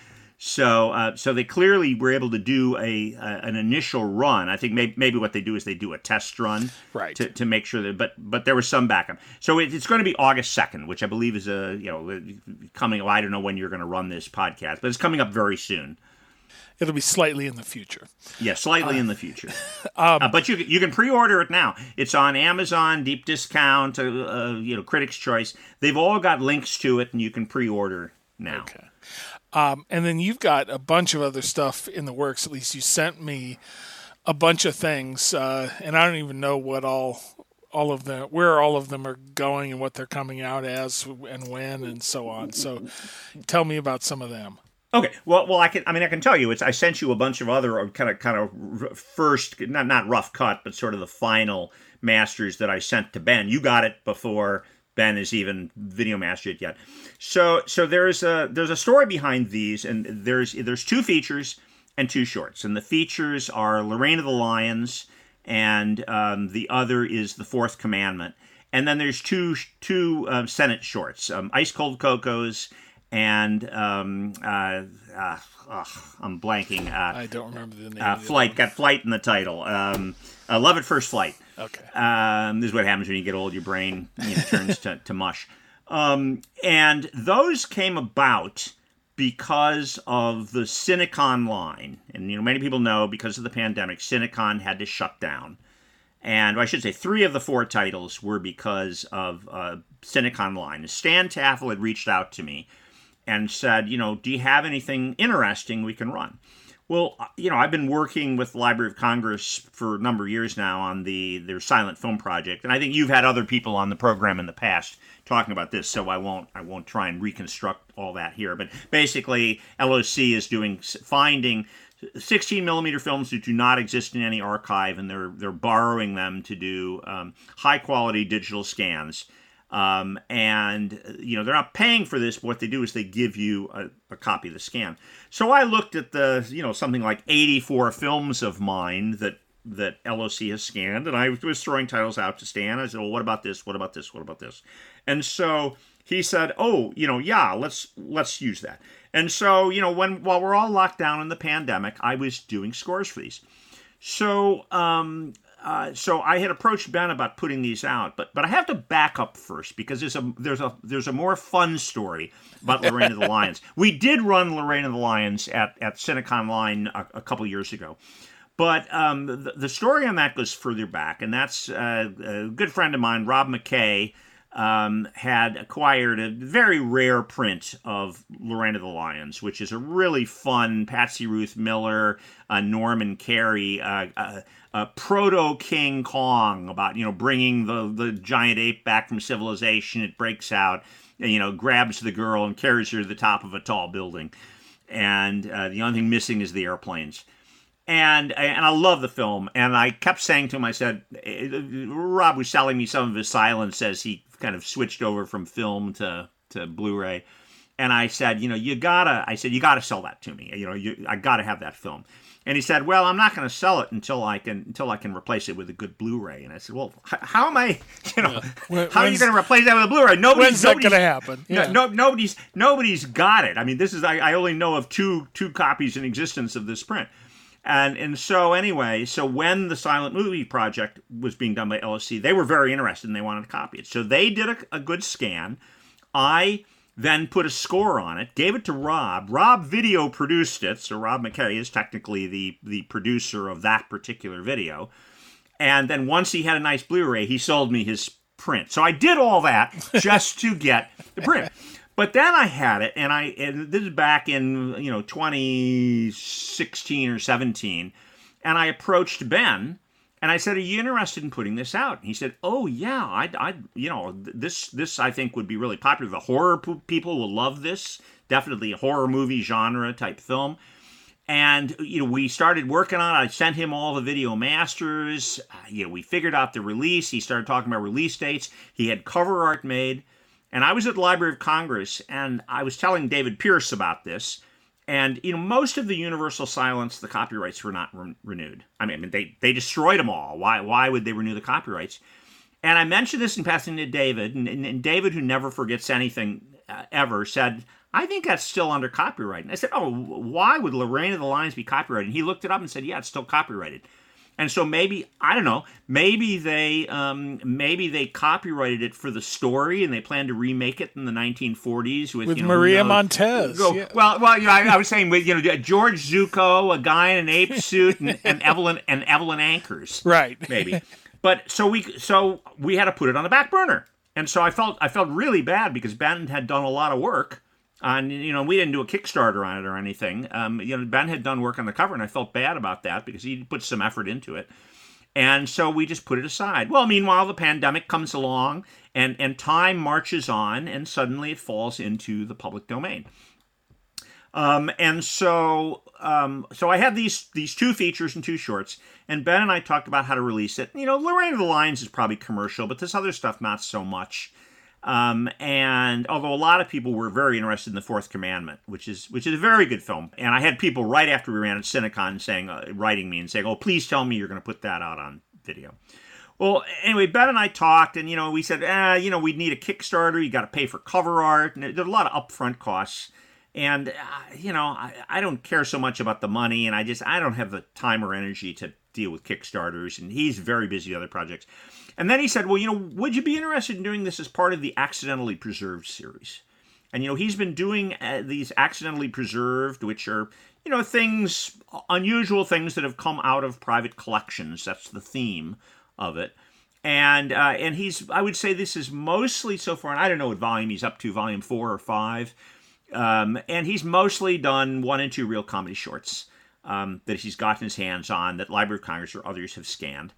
So, uh, so they clearly were able to do a, a an initial run. I think maybe, maybe what they do is they do a test run, Right. to, to make sure that. But but there was some backup. So it, it's going to be August second, which I believe is a you know coming. I don't know when you're going to run this podcast, but it's coming up very soon. It'll be slightly in the future. Yeah, slightly in the future. Uh, but you you can pre-order it now. It's on Amazon, deep discount, uh, uh, you know, Critics' Choice. They've all got links to it, and you can pre-order now. Okay. Um, and then you've got a bunch of other stuff in the works. At least you sent me a bunch of things, uh, and I don't even know what all all of them where all of them are going and what they're coming out as and when and so on. So tell me about some of them. Okay. Well, well, I can. I mean, I can tell you. It's. I sent you a bunch of other kind of, kind of first, not not rough cut, but sort of the final masters that I sent to Ben. You got it before Ben has even video mastered it yet. So, so there's a there's a story behind these, and there's there's two features and two shorts, and the features are Lorraine of the Lions, and um, the other is the Fourth Commandment, and then there's two two um, Sennett shorts, um, Ice Cold Cocos and um, uh, uh, ugh, I'm blanking. Uh, I don't remember the name. uh, flight got flight in the title. Um, uh, Love at first flight. Okay. Um, this is what happens when you get old. Your brain you know, turns to, to mush. Um, and those came about because of the Cinecon line. And you know, many people know because of the pandemic, Cinecon had to shut down. And I should say, three of the four titles were because of uh, Cinecon line. Stan Taffel had reached out to me and said, you know, do you have anything interesting we can run? Well, uh, you know, I've been working with the Library of Congress for a number of years now on the their silent film project, and I think you've had other people on the program in the past talking about this, so I won't I won't try and reconstruct all that here. But basically, LOC is doing finding 16 millimeter films that do not exist in any archive, and they're they're borrowing them to do um, high quality digital scans. Um, and you know they're not paying for this. But what they do is they give you a, a copy of the scan. So I looked at the you know something like 84 films of mine that that LOC has scanned, and I was throwing titles out to Stan. I said, "Well, what about this? What about this? What about this?" And so he said, "Oh, you know, yeah, let's let's use that." And so you know, when while we're all locked down in the pandemic, I was doing scores for these. So um, uh, so I had approached Ben about putting these out, but but I have to back up first because there's a there's a there's a more fun story about Lorraine of the Lions. We did run Lorraine of the Lions at at Cinecon Line a, a couple years ago. But um, the, the story on that goes further back, and that's uh, a good friend of mine, Rob McKay, um, had acquired a very rare print of Lorraine of the Lions, which is a really fun Patsy Ruth Miller, uh, Norman Kerry, uh, proto King Kong about you know bringing the the giant ape back from civilization. It breaks out, and, you know, grabs the girl and carries her to the top of a tall building, and uh, the only thing missing is the airplanes and and I love the film. And I kept saying to him, I said, eh, Rob was selling me some of his silents as he kind of switched over from film to to Blu-ray. And I said, you know, you gotta. I said, you gotta sell that to me. You know, you, I gotta have that film. And he said, well, I'm not going to sell it until I can until I can replace it with a good Blu-ray. And I said, well, h- how am I? You know, When- how are you going to replace that with a Blu-ray? Nobody's When's that nobody's- going to happen? no, no, nobody's nobody's got it. I mean, this is I, I only know of two two copies in existence of this print. And and so anyway, so when the silent movie project was being done by LSC, they were very interested and they wanted to copy it. So they did a, a good scan. I then put a score on it, gave it to Rob. Rob video produced it, so Rob McKay is technically the the producer of that particular video. And then once he had a nice Blu-ray, he sold me his print. So I did all that just to get the print. But then I had it, and I and this is back in you know 2016 or 17, and I approached Ben, and I said, "Are you interested in putting this out?" And he said, "Oh yeah, I, I, you know, this this I think would be really popular. The horror people will love this. Definitely a horror movie genre type film." And you know, we started working on it. I sent him all the video masters. Uh, you know, we figured out the release. He started talking about release dates. He had cover art made. And I was at the Library of Congress and I was telling David Pierce about this. And, you know, most of the Universal Silents, the copyrights were not re- renewed. I mean, they, they destroyed them all. Why, why would they renew the copyrights? And I mentioned this in passing to David, and, and, and David, who never forgets anything uh, ever, said, I think that's still under copyright. And I said, Oh, why would Lorraine of the Lions be copyrighted? And he looked it up and said, Yeah, it's still copyrighted. And so maybe I don't know. Maybe they um, maybe they copyrighted it for the story, and they plan to remake it in the 1940s with, with you know, Maria you know, Montez. Go, yeah. Well, well, you know, I, I, was saying with you know George Zucco, a guy in an ape suit, and, and Evelyn and Evelyn Ankers, right? Maybe. But so we so we had to put it on the back burner, and so I felt I felt really bad because Ben had done a lot of work and you know we didn't do a Kickstarter on it or anything. Um, you know Ben had done work on the cover, and I felt bad about that because he put some effort into it. And so we just put it aside. Well, meanwhile, the pandemic comes along and, and time marches on, and suddenly it falls into the public domain. Um, and so, um, so I had these these two features and two shorts, and Ben and I talked about how to release it. You know, Lorraine of the Lions is probably commercial, but this other stuff not so much. Um, and although a lot of people were very interested in the Fourth Commandment, which is which is a very good film, and I had people right after we ran at Cinecon saying, uh, writing me and saying, "Oh, please tell me you're going to put that out on video." Well, anyway, Ben and I talked, and you know, we said, eh, you know, we'd need a Kickstarter. You got to pay for cover art, and there's a lot of upfront costs. And uh, you know, I, I don't care so much about the money, and I just I don't have the time or energy to deal with Kickstarters, and he's very busy with other projects. And then he said, Well, you know, would you be interested in doing this as part of the Accidentally Preserved series? And, you know, he's been doing uh, these accidentally preserved, which are, you know, things, unusual things that have come out of private collections. That's the theme of it. And uh, and he's, I would say this is mostly so far, and I don't know what volume he's up to, volume four or five. Um, and he's mostly done one and two real comedy shorts um, that he's gotten his hands on that Library of Congress or others have scanned.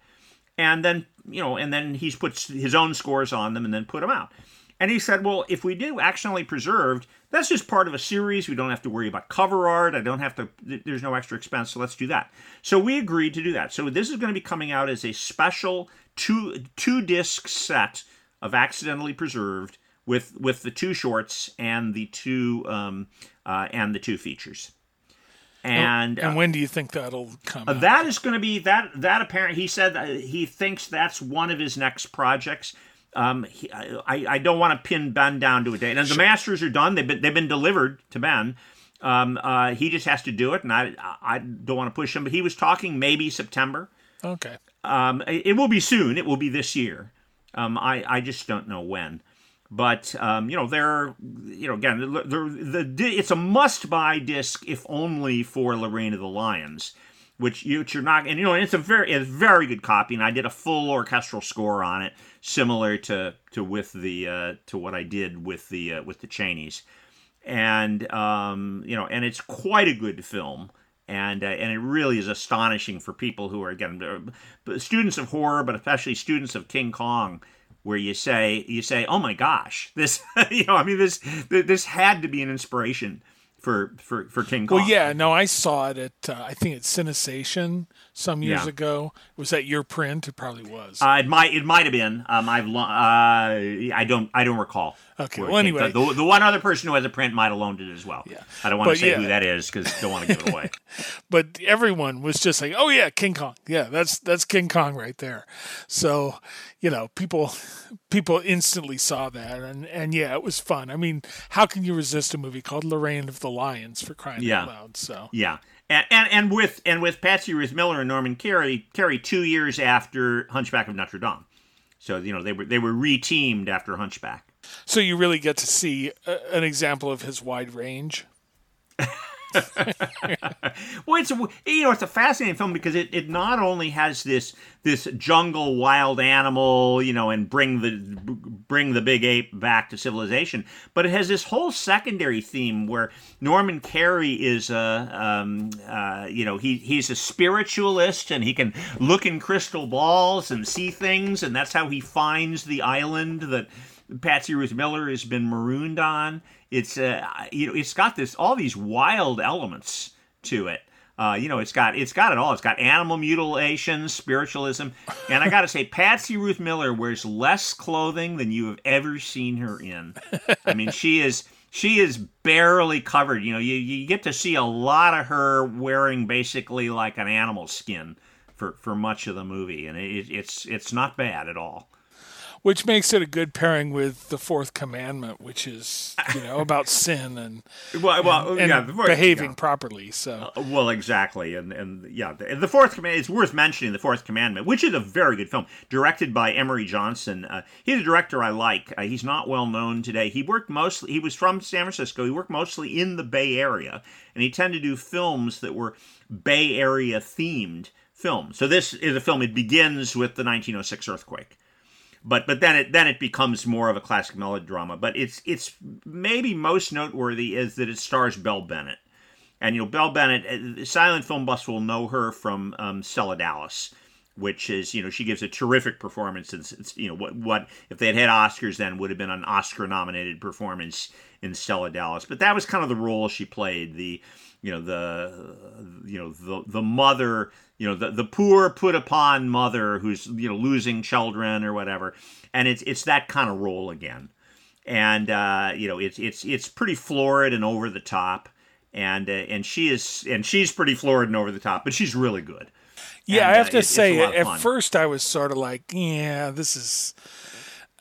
And then you know and then he's put his own scores on them and then put them out. And he said well if we do accidentally preserved that's just part of a series. We don't have to worry about cover art. I don't have to there's no extra expense so let's do that. So we agreed to do that. So this is going to be coming out as a special two two disc set of accidentally preserved with with the two shorts and the two um, uh, and the two features and and when do you think that'll come? Uh, that is going to be that that apparent. He said he thinks that's one of his next projects. Um, he, I I don't want to pin Ben down to a date. And sure. the masters are done. They've been they've been delivered to Ben. Um, uh, he just has to do it, and I I don't want to push him. But he was talking maybe September. Okay. Um, it, it will be soon. It will be this year. Um, I I just don't know when. But um, you know, they're you know again, the, the it's a must-buy disc if only for Lorraine of the Lions, which you which you're not, and you know, it's a very it's a very good copy, and I did a full orchestral score on it, similar to to with the uh, to what I did with the uh, with the Chaneys, and um, you know, and it's quite a good film and uh, and it really is astonishing for people who are again students of horror, but especially students of King Kong where you say you say, "Oh my gosh, this you know, I mean this this had to be an inspiration for for for King Kong." Well, yeah, no, I saw it at uh, I think at Cinesation some years Yeah. ago. Was that your print? It probably was. Uh, it might it might have been. Um, I've lo- uh, I don't I don't recall. Okay, well, anyway. the, the one other person who has a print might have loaned it as well. Yeah. I don't want to say yeah. who that is because don't want to give it away. but everyone was just like, "Oh yeah, King Kong. Yeah, that's that's King Kong right there." So, you know, people people instantly saw that, and and yeah, it was fun. I mean, how can you resist a movie called Lorraine of the Lions for crying Yeah. out loud? So Yeah, and, and and with and with Patsy Ruth Miller and Norman Kerry, Kerry two years after Hunchback of Notre Dame. So you know they were they were reteamed after Hunchback. So you really get to see a, an example of his wide range. well, it's a, you know it's a fascinating film because it, it not only has this this jungle wild animal you know and bring the bring the big ape back to civilization, but it has this whole secondary theme where Norman Kerry is a um, uh, you know he he's a spiritualist and he can look in crystal balls and see things and that's how he finds the island that Patsy Ruth Miller has been marooned on. It's uh, you know it's got this all these wild elements to it. Uh, you know, it's got it's got it all. It's got animal mutilation, spiritualism, and I got to say, Patsy Ruth Miller wears less clothing than you have ever seen her in. I mean, she is she is barely covered. You know, you, you get to see a lot of her wearing basically like an animal skin for for much of the movie, and it, it's it's not bad at all which makes it a good pairing with the fourth commandment, which is you know about sin and well, well and, yeah, and fourth, behaving yeah. properly. So uh, well, exactly, and and yeah, the, the fourth commandment. It's worth mentioning the fourth commandment, which is a very good film, directed by Emory Johnson. Uh, he's a director I like. Uh, he's not well known today. He worked mostly. He was from San Francisco. He worked mostly in the Bay Area, and he tended to do films that were Bay Area themed films. So this is a film. It begins with the 1906 earthquake but but then it then it becomes more of a classic melodrama. But it's it's maybe most noteworthy is that it stars Belle Bennett, and you know Belle Bennett, uh, silent film buffs will know her from um, Stella Dallas, which is you know she gives a terrific performance. It's, it's you know what what if they had had Oscars then would have been an Oscar nominated performance in Stella Dallas. But that was kind of the role she played the you know the you know the the mother you know the, the poor put upon mother who's you know losing children or whatever. And it's it's that kind of role again. And uh, you know it's it's it's pretty florid and over the top. And uh, and she is and she's pretty florid and over the top but she's really good. Yeah and, i have uh, to it, say at first i was sort of like yeah this is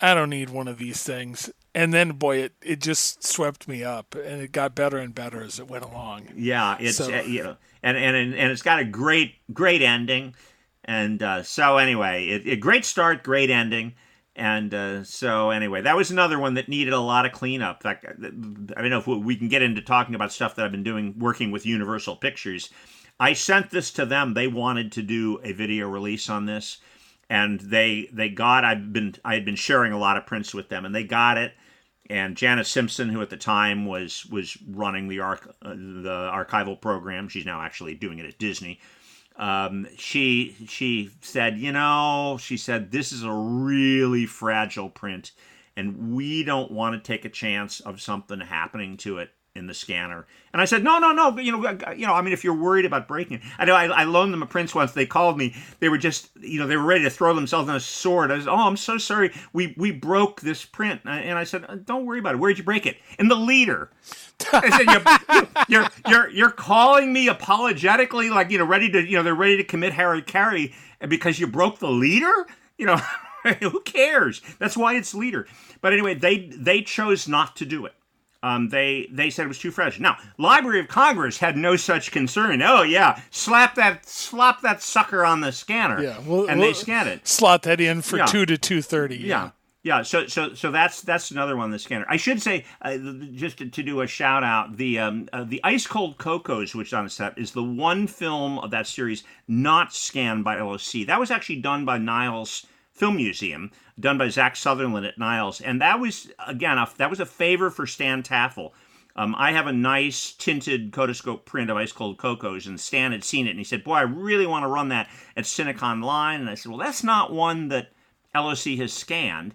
i don't need one of these things and then boy it, it just swept me up and it got better and better as it went along. Yeah it's so, uh, you know and and and it's got a great great ending. And uh, so anyway it, it, great start great ending. And uh, so anyway that was another one that needed a lot of cleanup. Fact i don't know if we can get into talking about stuff that i've been doing working with universal pictures. I sent this to them. They wanted to do a video release on this. And they they got i've been i had been sharing a lot of prints with them and they got it and Janice Simpson, who at the time was was running the arch, uh, the archival program, she's now actually doing it at Disney. Um, she she said, you know, she said this is a really fragile print, and we don't want to take a chance of something happening to it in the scanner. And I said, no, no, no. You know, you know. I mean, if you're worried about breaking it, I know. I, I loaned them a prince once. They called me. They were just, you know, they were ready to throw themselves on a sword. I was, oh, I'm so sorry. We we broke this print. And I said, uh, don't worry about it. Where'd you break it? In the leader. I said, you're, you're you're you're calling me apologetically, like you know, ready to, you know, they're ready to commit Harry Carey because you broke the leader. You know, who cares? That's why it's leader. But anyway, they they chose not to do it um, they they said it was too fresh. Now, Library of Congress had no such concern. Oh yeah, slap that slap that sucker on the scanner. Yeah, well, and we'll they scan it. Slot that in for yeah. two to two thirty. Yeah. yeah. Yeah, so so so that's that's another one. The scanner. I should say, uh, just to, to, do a shout out, the um, uh, the Ice Cold Cocos, which is on the set, is the one film of that series not scanned by LOC. That was actually done by Niles Film Museum done by Zach Sutherland at Niles, and that was again a, that was a favor for Stan Taffel. Um, I have a nice tinted Kodascope print of Ice Cold Cocos, and Stan had seen it, and he said, "Boy, I really want to run that at Cinecon Line." And I said, "Well, that's not one that LOC has scanned."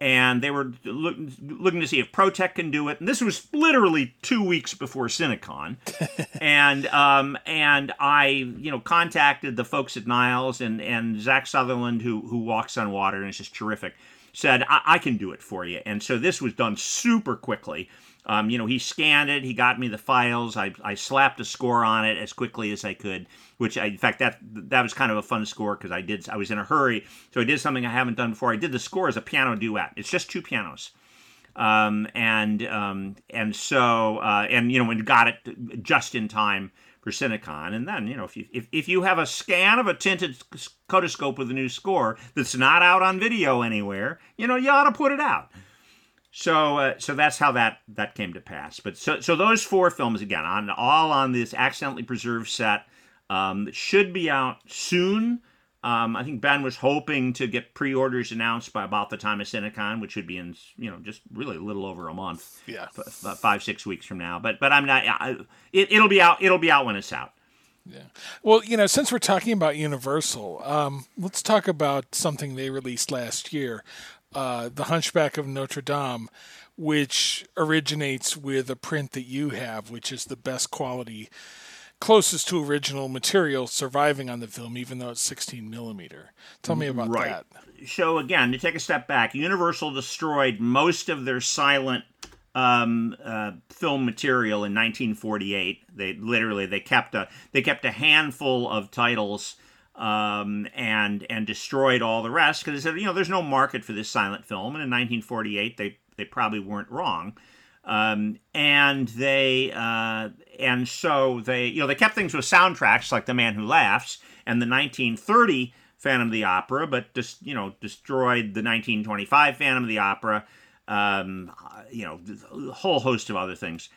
And they were look, looking to see if Protek can do it. And this was literally two weeks before Cinecon, and um, and I you know contacted the folks at Niles and and Zach Sutherland who who walks on water and is just terrific. Said I, I can do it for you, and so this was done super quickly. Um, you know, he scanned it, he got me the files, I, I slapped a score on it as quickly as I could, which I, in fact, that that was kind of a fun score because I did, I was in a hurry. So I did something I haven't done before. I did the score as a piano duet. It's just two pianos. Um, and, um, and so, uh, and, you know, and got it just in time for Cinecon. And then, you know, if you if, if you have a scan of a tinted Kodascope with a new score that's not out on video anywhere, you know, you ought to put it out. So uh, so that's how that that came to pass. But so so those four films again on all on this accidentally preserved set um, should be out soon. Um, I think Ben was hoping to get pre-orders announced by about the time of Cinecon, which would be in you know just really a little over a month, yeah, f- five six weeks from now. But but I'm not. I, it, it'll be out. It'll be out when it's out. Yeah. Well, you know, since we're talking about Universal, um, let's talk about something they released last year, uh, The Hunchback of Notre Dame, which originates with a print that you have, which is the best quality closest to original material surviving on the film, even though it's 16 millimeter. Tell me about right. that. So again, to take a step back, Universal destroyed most of their silent um, uh, film material in 1948. They literally they kept a they kept a handful of titles. Um, and and destroyed all the rest because they said, you know, there's no market for this silent film. And in 1948, they they probably weren't wrong. Um, and they uh, and so they you know they kept things with soundtracks like The Man Who Laughs and the 1930 Phantom of the Opera, but just you know destroyed the 1925 Phantom of the Opera. Um, you know, a whole host of other things.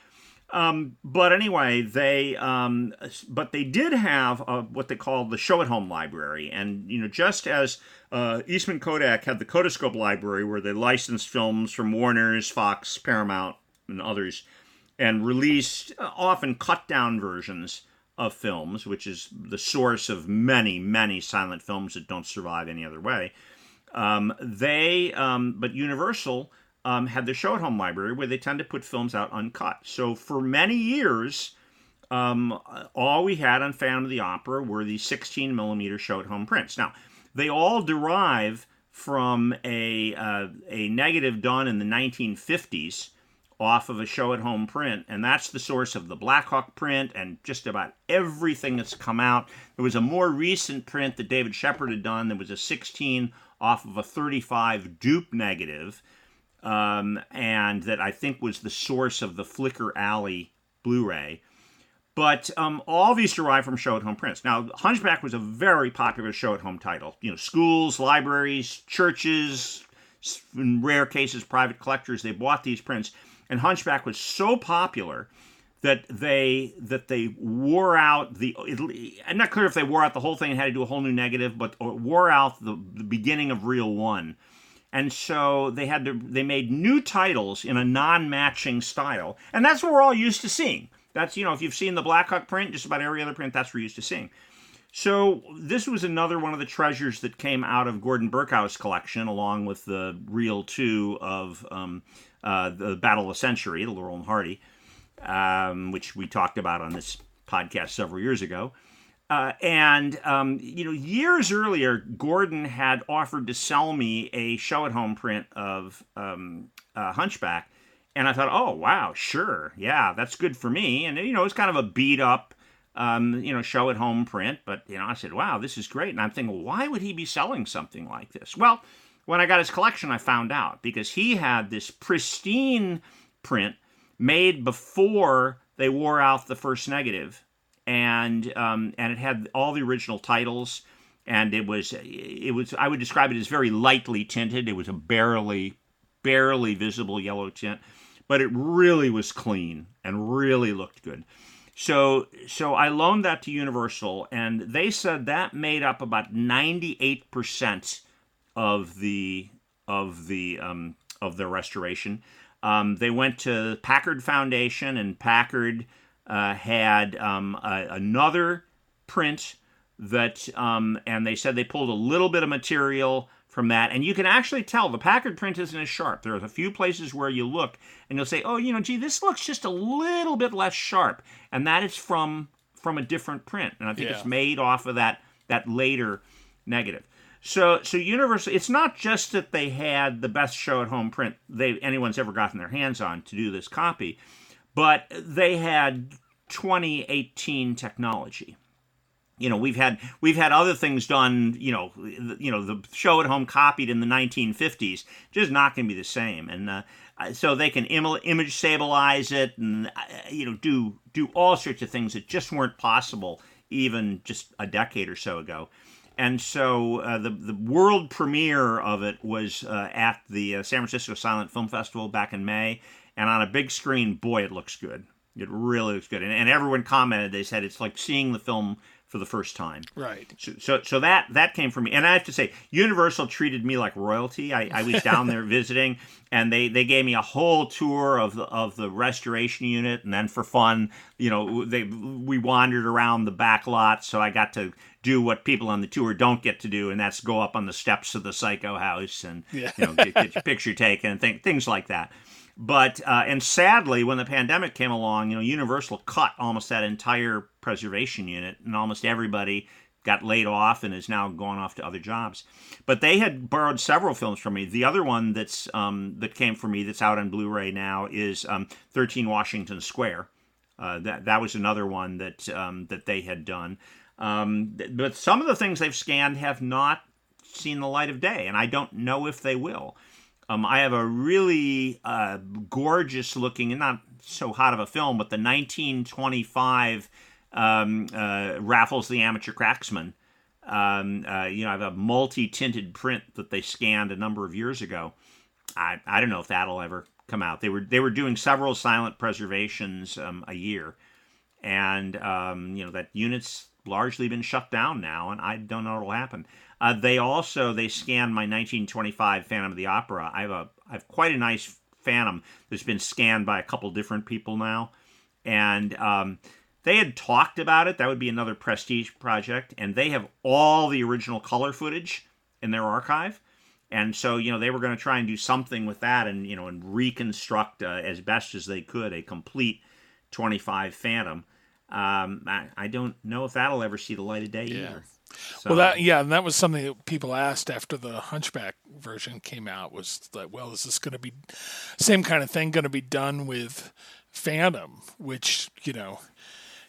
Um, but anyway, they um, but they did have a, what they call the show at home library, and you know just as uh, Eastman Kodak had the Kodascope library where they licensed films from Warner's, Fox, Paramount, and others, and released uh, often cut down versions of films, which is the source of many, many silent films that don't survive any other way. Um, they, um, but Universal um, had the show at home library where they tend to put films out uncut. So for many years, um, all we had on Phantom of the Opera were the 16 millimeter show at home prints. Now, they all derive from a, uh, a negative done in the 1950s off of a show at home print, and that's the source of the Blackhawk print and just about everything that's come out. There was a more recent print that David Shepard had done that was a 16 off of a 35 dupe negative, um, and that I think was the source of the Flicker Alley Blu ray. But um, all these derive from show at home prints. Now, Hunchback was a very popular show at home title. You know, schools, libraries, churches, in rare cases, private collectors, they bought these prints and Hunchback was so popular that they that they wore out the. I'm not clear if they wore out the whole thing and had to do a whole new negative, but wore out the, the beginning of Reel One, and so they had to they made new titles in a non-matching style, and that's what we're all used to seeing. That's you know if you've seen the Blackhawk print, just about every other print, that's what we're used to seeing. So this was another one of the treasures that came out of Gordon Berkow's collection, along with the Reel Two of um, uh, the Battle of Century, the Laurel and Hardy, um, which we talked about on this podcast several years ago. Uh, and um, you know, years earlier, Gordon had offered to sell me a show-at-home print of um, uh, Hunchback, and I thought, oh wow, sure, yeah, that's good for me. And you know, it's kind of a beat-up, um, you know, show-at-home print. But you know, I said, wow, this is great. And I'm thinking, why would he be selling something like this? Well, when I got his collection, I found out because he had this pristine print made before they wore out the first negative, and um, and it had all the original titles, and it was it was I would describe it as very lightly tinted. It was a barely barely visible yellow tint, but it really was clean and really looked good. So so I loaned that to Universal, and they said that made up about ninety eight percent of the of the um, of the restoration. Um, they went to the Packard Foundation, and Packard uh, had um, a, another print that, um, and they said they pulled a little bit of material from that, and you can actually tell the Packard print isn't as sharp. There's a few places where you look and you'll say, "Oh, you know, gee, this looks just a little bit less sharp," and that is from from a different print, and I think yeah. it's made off of that that later negative. So so Universal, it's not just that they had the best show at home print they anyone's ever gotten their hands on to do this copy, but they had 2018 technology. you know we've had we've had other things done you know you know the show at home copied in the 1950s just not going to be the same. And uh, so they can Im- image stabilize it and uh, you know do do all sorts of things that just weren't possible even just a decade or so ago. And so uh, the the world premiere of it was uh, at the uh, San Francisco Silent Film Festival back in May. And on a big screen boy it looks good it really looks good and, and everyone commented they said it's like seeing the film for the first time. Right. So, so, so that that came from me, and I have to say, Universal treated me like royalty. I, I was down there visiting, and they, they gave me a whole tour of the of the restoration unit, and then for fun, you know, they we wandered around the back lot, so I got to do what people on the tour don't get to do, and that's go up on the steps of the Psycho House and yeah. you know get, get your picture taken and th- things like that. But uh, and sadly, when the pandemic came along, you know, Universal cut almost that entire preservation unit, and almost everybody got laid off and is now gone off to other jobs. But they had borrowed several films from me. The other one that's um, that came from me that's out on Blu-ray now is um, 13 Washington Square. Uh, that that was another one that um, that they had done. Um, but some of the things they've scanned have not seen the light of day, and I don't know if they will. Um, I have a really uh, gorgeous looking, and not so hot of a film, but the 1925 um, uh, Raffles the Amateur Cracksman. Um, uh, you know, I have a multi tinted print that they scanned a number of years ago. I, I don't know if that'll ever come out. They were they were doing several silent preservations um, a year, and um, you know that unit's largely been shut down now, and I don't know what'll happen. Uh, they also they scanned my 1925 Phantom of the Opera. I have a I have quite a nice Phantom that's been scanned by a couple different people now, and um, they had talked about it. That would be another prestige project, and they have all the original color footage in their archive. And so, you know, they were going to try and do something with that, and you know, and reconstruct uh, as best as they could a complete 25 Phantom. Um, I, I, don't know if that'll ever see the light of day yeah. either. So. Well, that yeah, and that was something that people asked after the Hunchback version came out. Was like, well, is this going to be same kind of thing going to be done with Phantom, which you know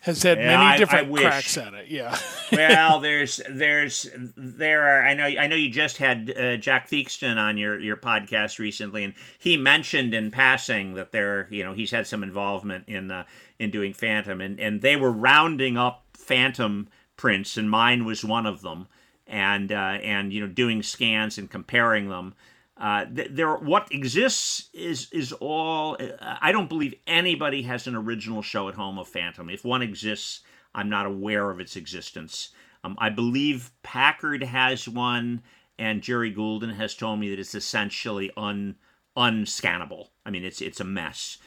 has had yeah, many different I cracks at it. Yeah. well, there's there's there are I know I know you just had uh, Jack Theakston on your your podcast recently, and he mentioned in passing that there you know he's had some involvement in uh, in doing Phantom, and and they were rounding up Phantom prints, and mine was one of them. And uh, and you know doing scans and comparing them. Uh, there, what exists is is all. I don't believe anybody has an original show at home of Phantom. If one exists, I'm not aware of its existence. Um, I believe Packard has one, and Jerry Goulden has told me that it's essentially un unscannable. I mean, it's it's a mess.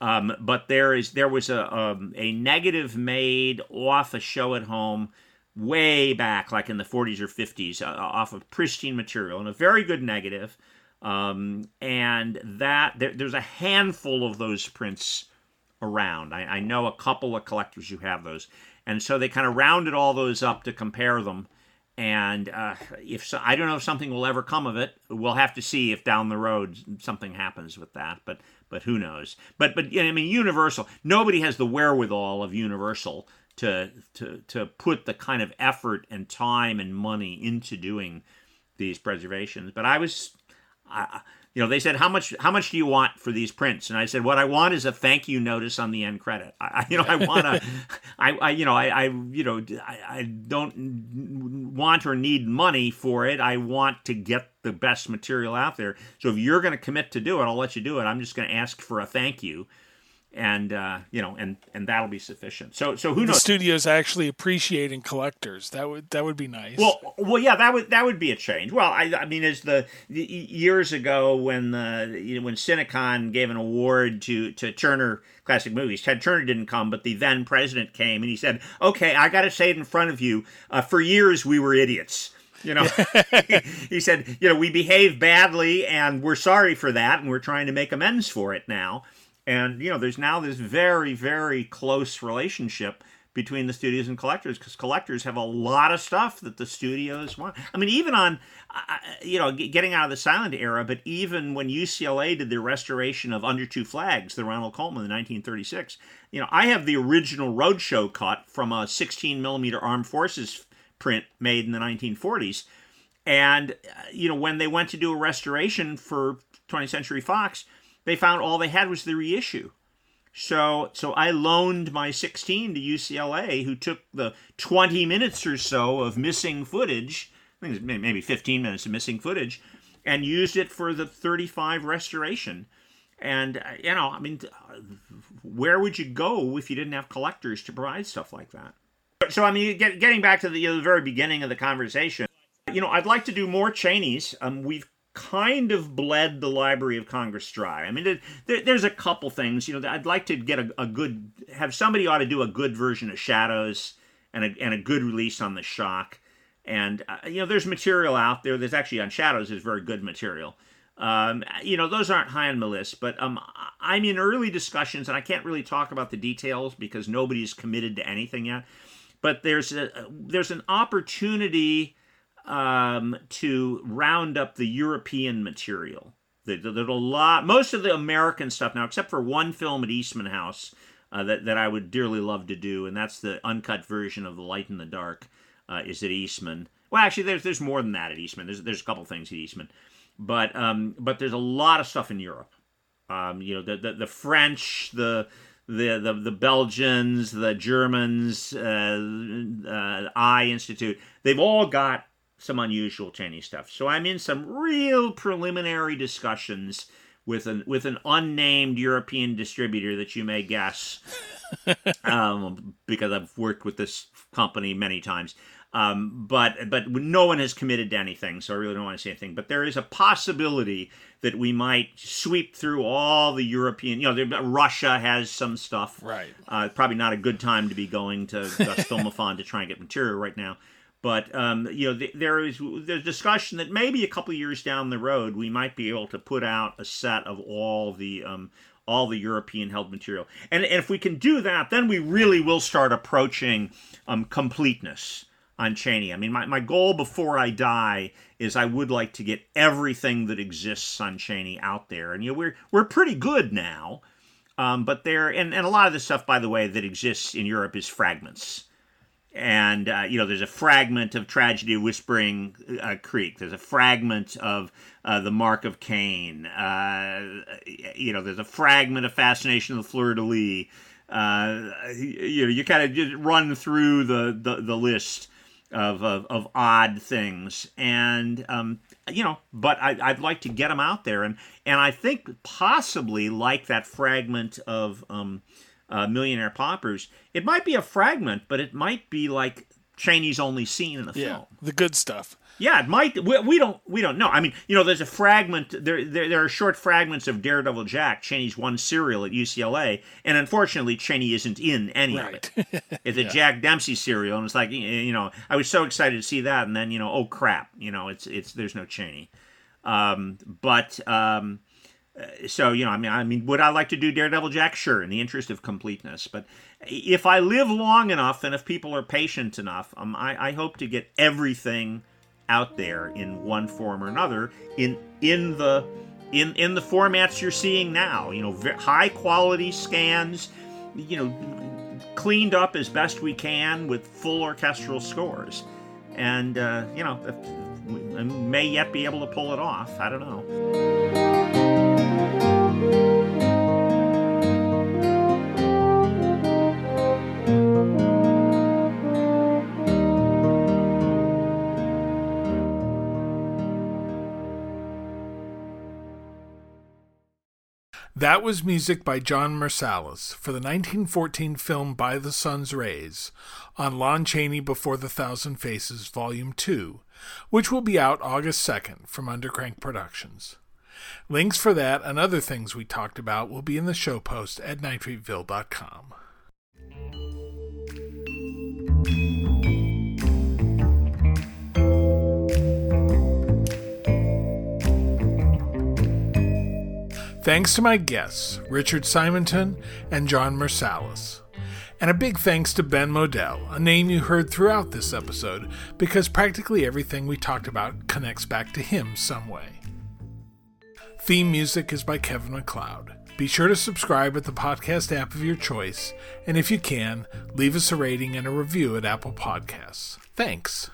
Um, but there is there was a um, a negative made off a show at home way back, like in the 40s or 50s, uh, off of pristine material, and a very good negative. Um, and that there, there's a handful of those prints around. I, I, know a couple of collectors who have those, and so they kind of rounded all those up to compare them. And uh, if so, I don't know if something will ever come of it. We'll have to see if down the road something happens with that. But but who knows? But but I mean, Universal. Nobody has the wherewithal of Universal to to to put the kind of effort and time and money into doing these preservations. But I was, I, you know, they said how much how much do you want for these prints? And I said what I want is a thank you notice on the end credit. I, you know, I want to, I, I, you know, I, I you know, I, I don't want or need money for it. I want to get the best material out there. So if you're going to commit to do it, I'll let you do it. I'm just going to ask for a thank you and uh, you know, and and that'll be sufficient. So so who knows? The studios actually appreciating collectors. That would that would be nice. Well, well, yeah, that would that would be a change. Well, I, I mean, as the, the years ago when the you know, when Cinecon gave an award to to Turner Classic Movies, Ted Turner didn't come, but the then president came and he said, "Okay, I got to say it in front of you. Uh, for years we were idiots." You know, he said, you know, we behaved badly and we're sorry for that and we're trying to make amends for it now. And, you know, there's now this very, very close relationship between the studios and collectors because collectors have a lot of stuff that the studios want. I mean, even on, you know, getting out of the silent era, but even when UCLA did the restoration of Under Two Flags, the Ronald Colman in 1936, you know, I have the original Roadshow cut from a 16 millimeter Armed Forces print made in the 1940s. And, uh, you know, when they went to do a restoration for 20th Century Fox, they found all they had was the reissue. So so I loaned my 16 to UCLA, who took the 20 minutes or so of missing footage, I think maybe 15 minutes of missing footage, and used it for the 35 restoration. And uh, you know, I mean, where would you go if you didn't have collectors to provide stuff like that? So I mean, get, getting back to the, you know, the very beginning of the conversation, you know, I'd like to do more Chaneys. Um, we've kind of bled the Library of Congress dry. I mean, there, there's a couple things. You know, I'd like to get a, a, good, have somebody ought to do a good version of Shadows and a, and a good release on the Shock. And, uh, you know, there's material out there. There's actually on Shadows, is very good material. Um, you know, those aren't high on the list, but um, I'm in early discussions, and I can't really talk about the details because nobody's committed to anything yet. But there's a there's an opportunity um, to round up the European material. There's a lot, most of the American stuff now, except for one film at Eastman House uh, that that I would dearly love to do, and that's the uncut version of The Light in the Dark. Uh, is at Eastman. Well, actually, there's there's more than that at Eastman. There's there's a couple things at Eastman, but um, but there's a lot of stuff in Europe. Um, you know, the, the the French, the the the, the Belgians, the Germans, uh, uh, Eye Institute. They've all got some unusual Chaney's stuff. So I'm in some real preliminary discussions with an with an unnamed European distributor that you may guess, um, because I've worked with this company many times. Um, but but no one has committed to anything, so I really don't want to say anything. But there is a possibility that we might sweep through all the European. You know, Russia has some stuff. Right. Uh, probably not a good time to be going to Gosfilmofond to try and get material right now. But um, you know, there is there's discussion that maybe a couple years down the road we might be able to put out a set of all the um, all the European held material, and, and if we can do that, then we really will start approaching um, completeness on Chaney. I mean, my, my goal before I die is I would like to get everything that exists on Chaney out there, and you know we're we're pretty good now, um, but there and, and a lot of the stuff, by the way, that exists in Europe is fragments and uh, you know there's a fragment of tragedy whispering uh, creek. There's a fragment of uh, the mark of cain. Uh, you know there's a fragment of fascination of the fleur-de-lis uh, you know you kind of just run through the, the, the list of, of, of, odd things. And um, you know but I, would like to get them out there. And and i think possibly like that fragment of um, uh, Millionaire Paupers, it might be a fragment, but it might be like Chaney's only scene in the yeah, film. The good stuff. Yeah, it might. We, we, don't. We don't know. I mean, you know, there's a fragment. There, there, there are short fragments of Daredevil Jack, Chaney's one serial at UCLA, and unfortunately, Chaney isn't in any right. of it. It's a yeah. Jack Dempsey serial, and it's like, you know, I was so excited to see that, and then, you know, oh crap, you know, it's it's there's no Chaney. Um, but um, so you know, I mean, I mean, would I like to do Daredevil Jack? Sure, in the interest of completeness. But if I live long enough, and if people are patient enough, um, I, I hope to get everything out there in one form or another in in the in in the formats you're seeing now. You know, high quality scans. You know, cleaned up as best we can with full orchestral scores, and uh, you know, may yet be able to pull it off. I don't know. That was music by Jon Mirsalis for the 1914 film By the Sun's Rays on Lon Chaney Before the Thousand Faces, Volume 2, which will be out August 2nd from Undercrank Productions. Links for that and other things we talked about will be in the show post at nitrateville.com. Thanks to my guests, Richard Simonton and Jon Mirsalis. And a big thanks to Ben Model, a name you heard throughout this episode, because practically everything we talked about connects back to him some way. Theme music is by Kevin MacLeod. Be sure to subscribe at the podcast app of your choice, and if you can, leave us a rating and a review at Apple Podcasts. Thanks.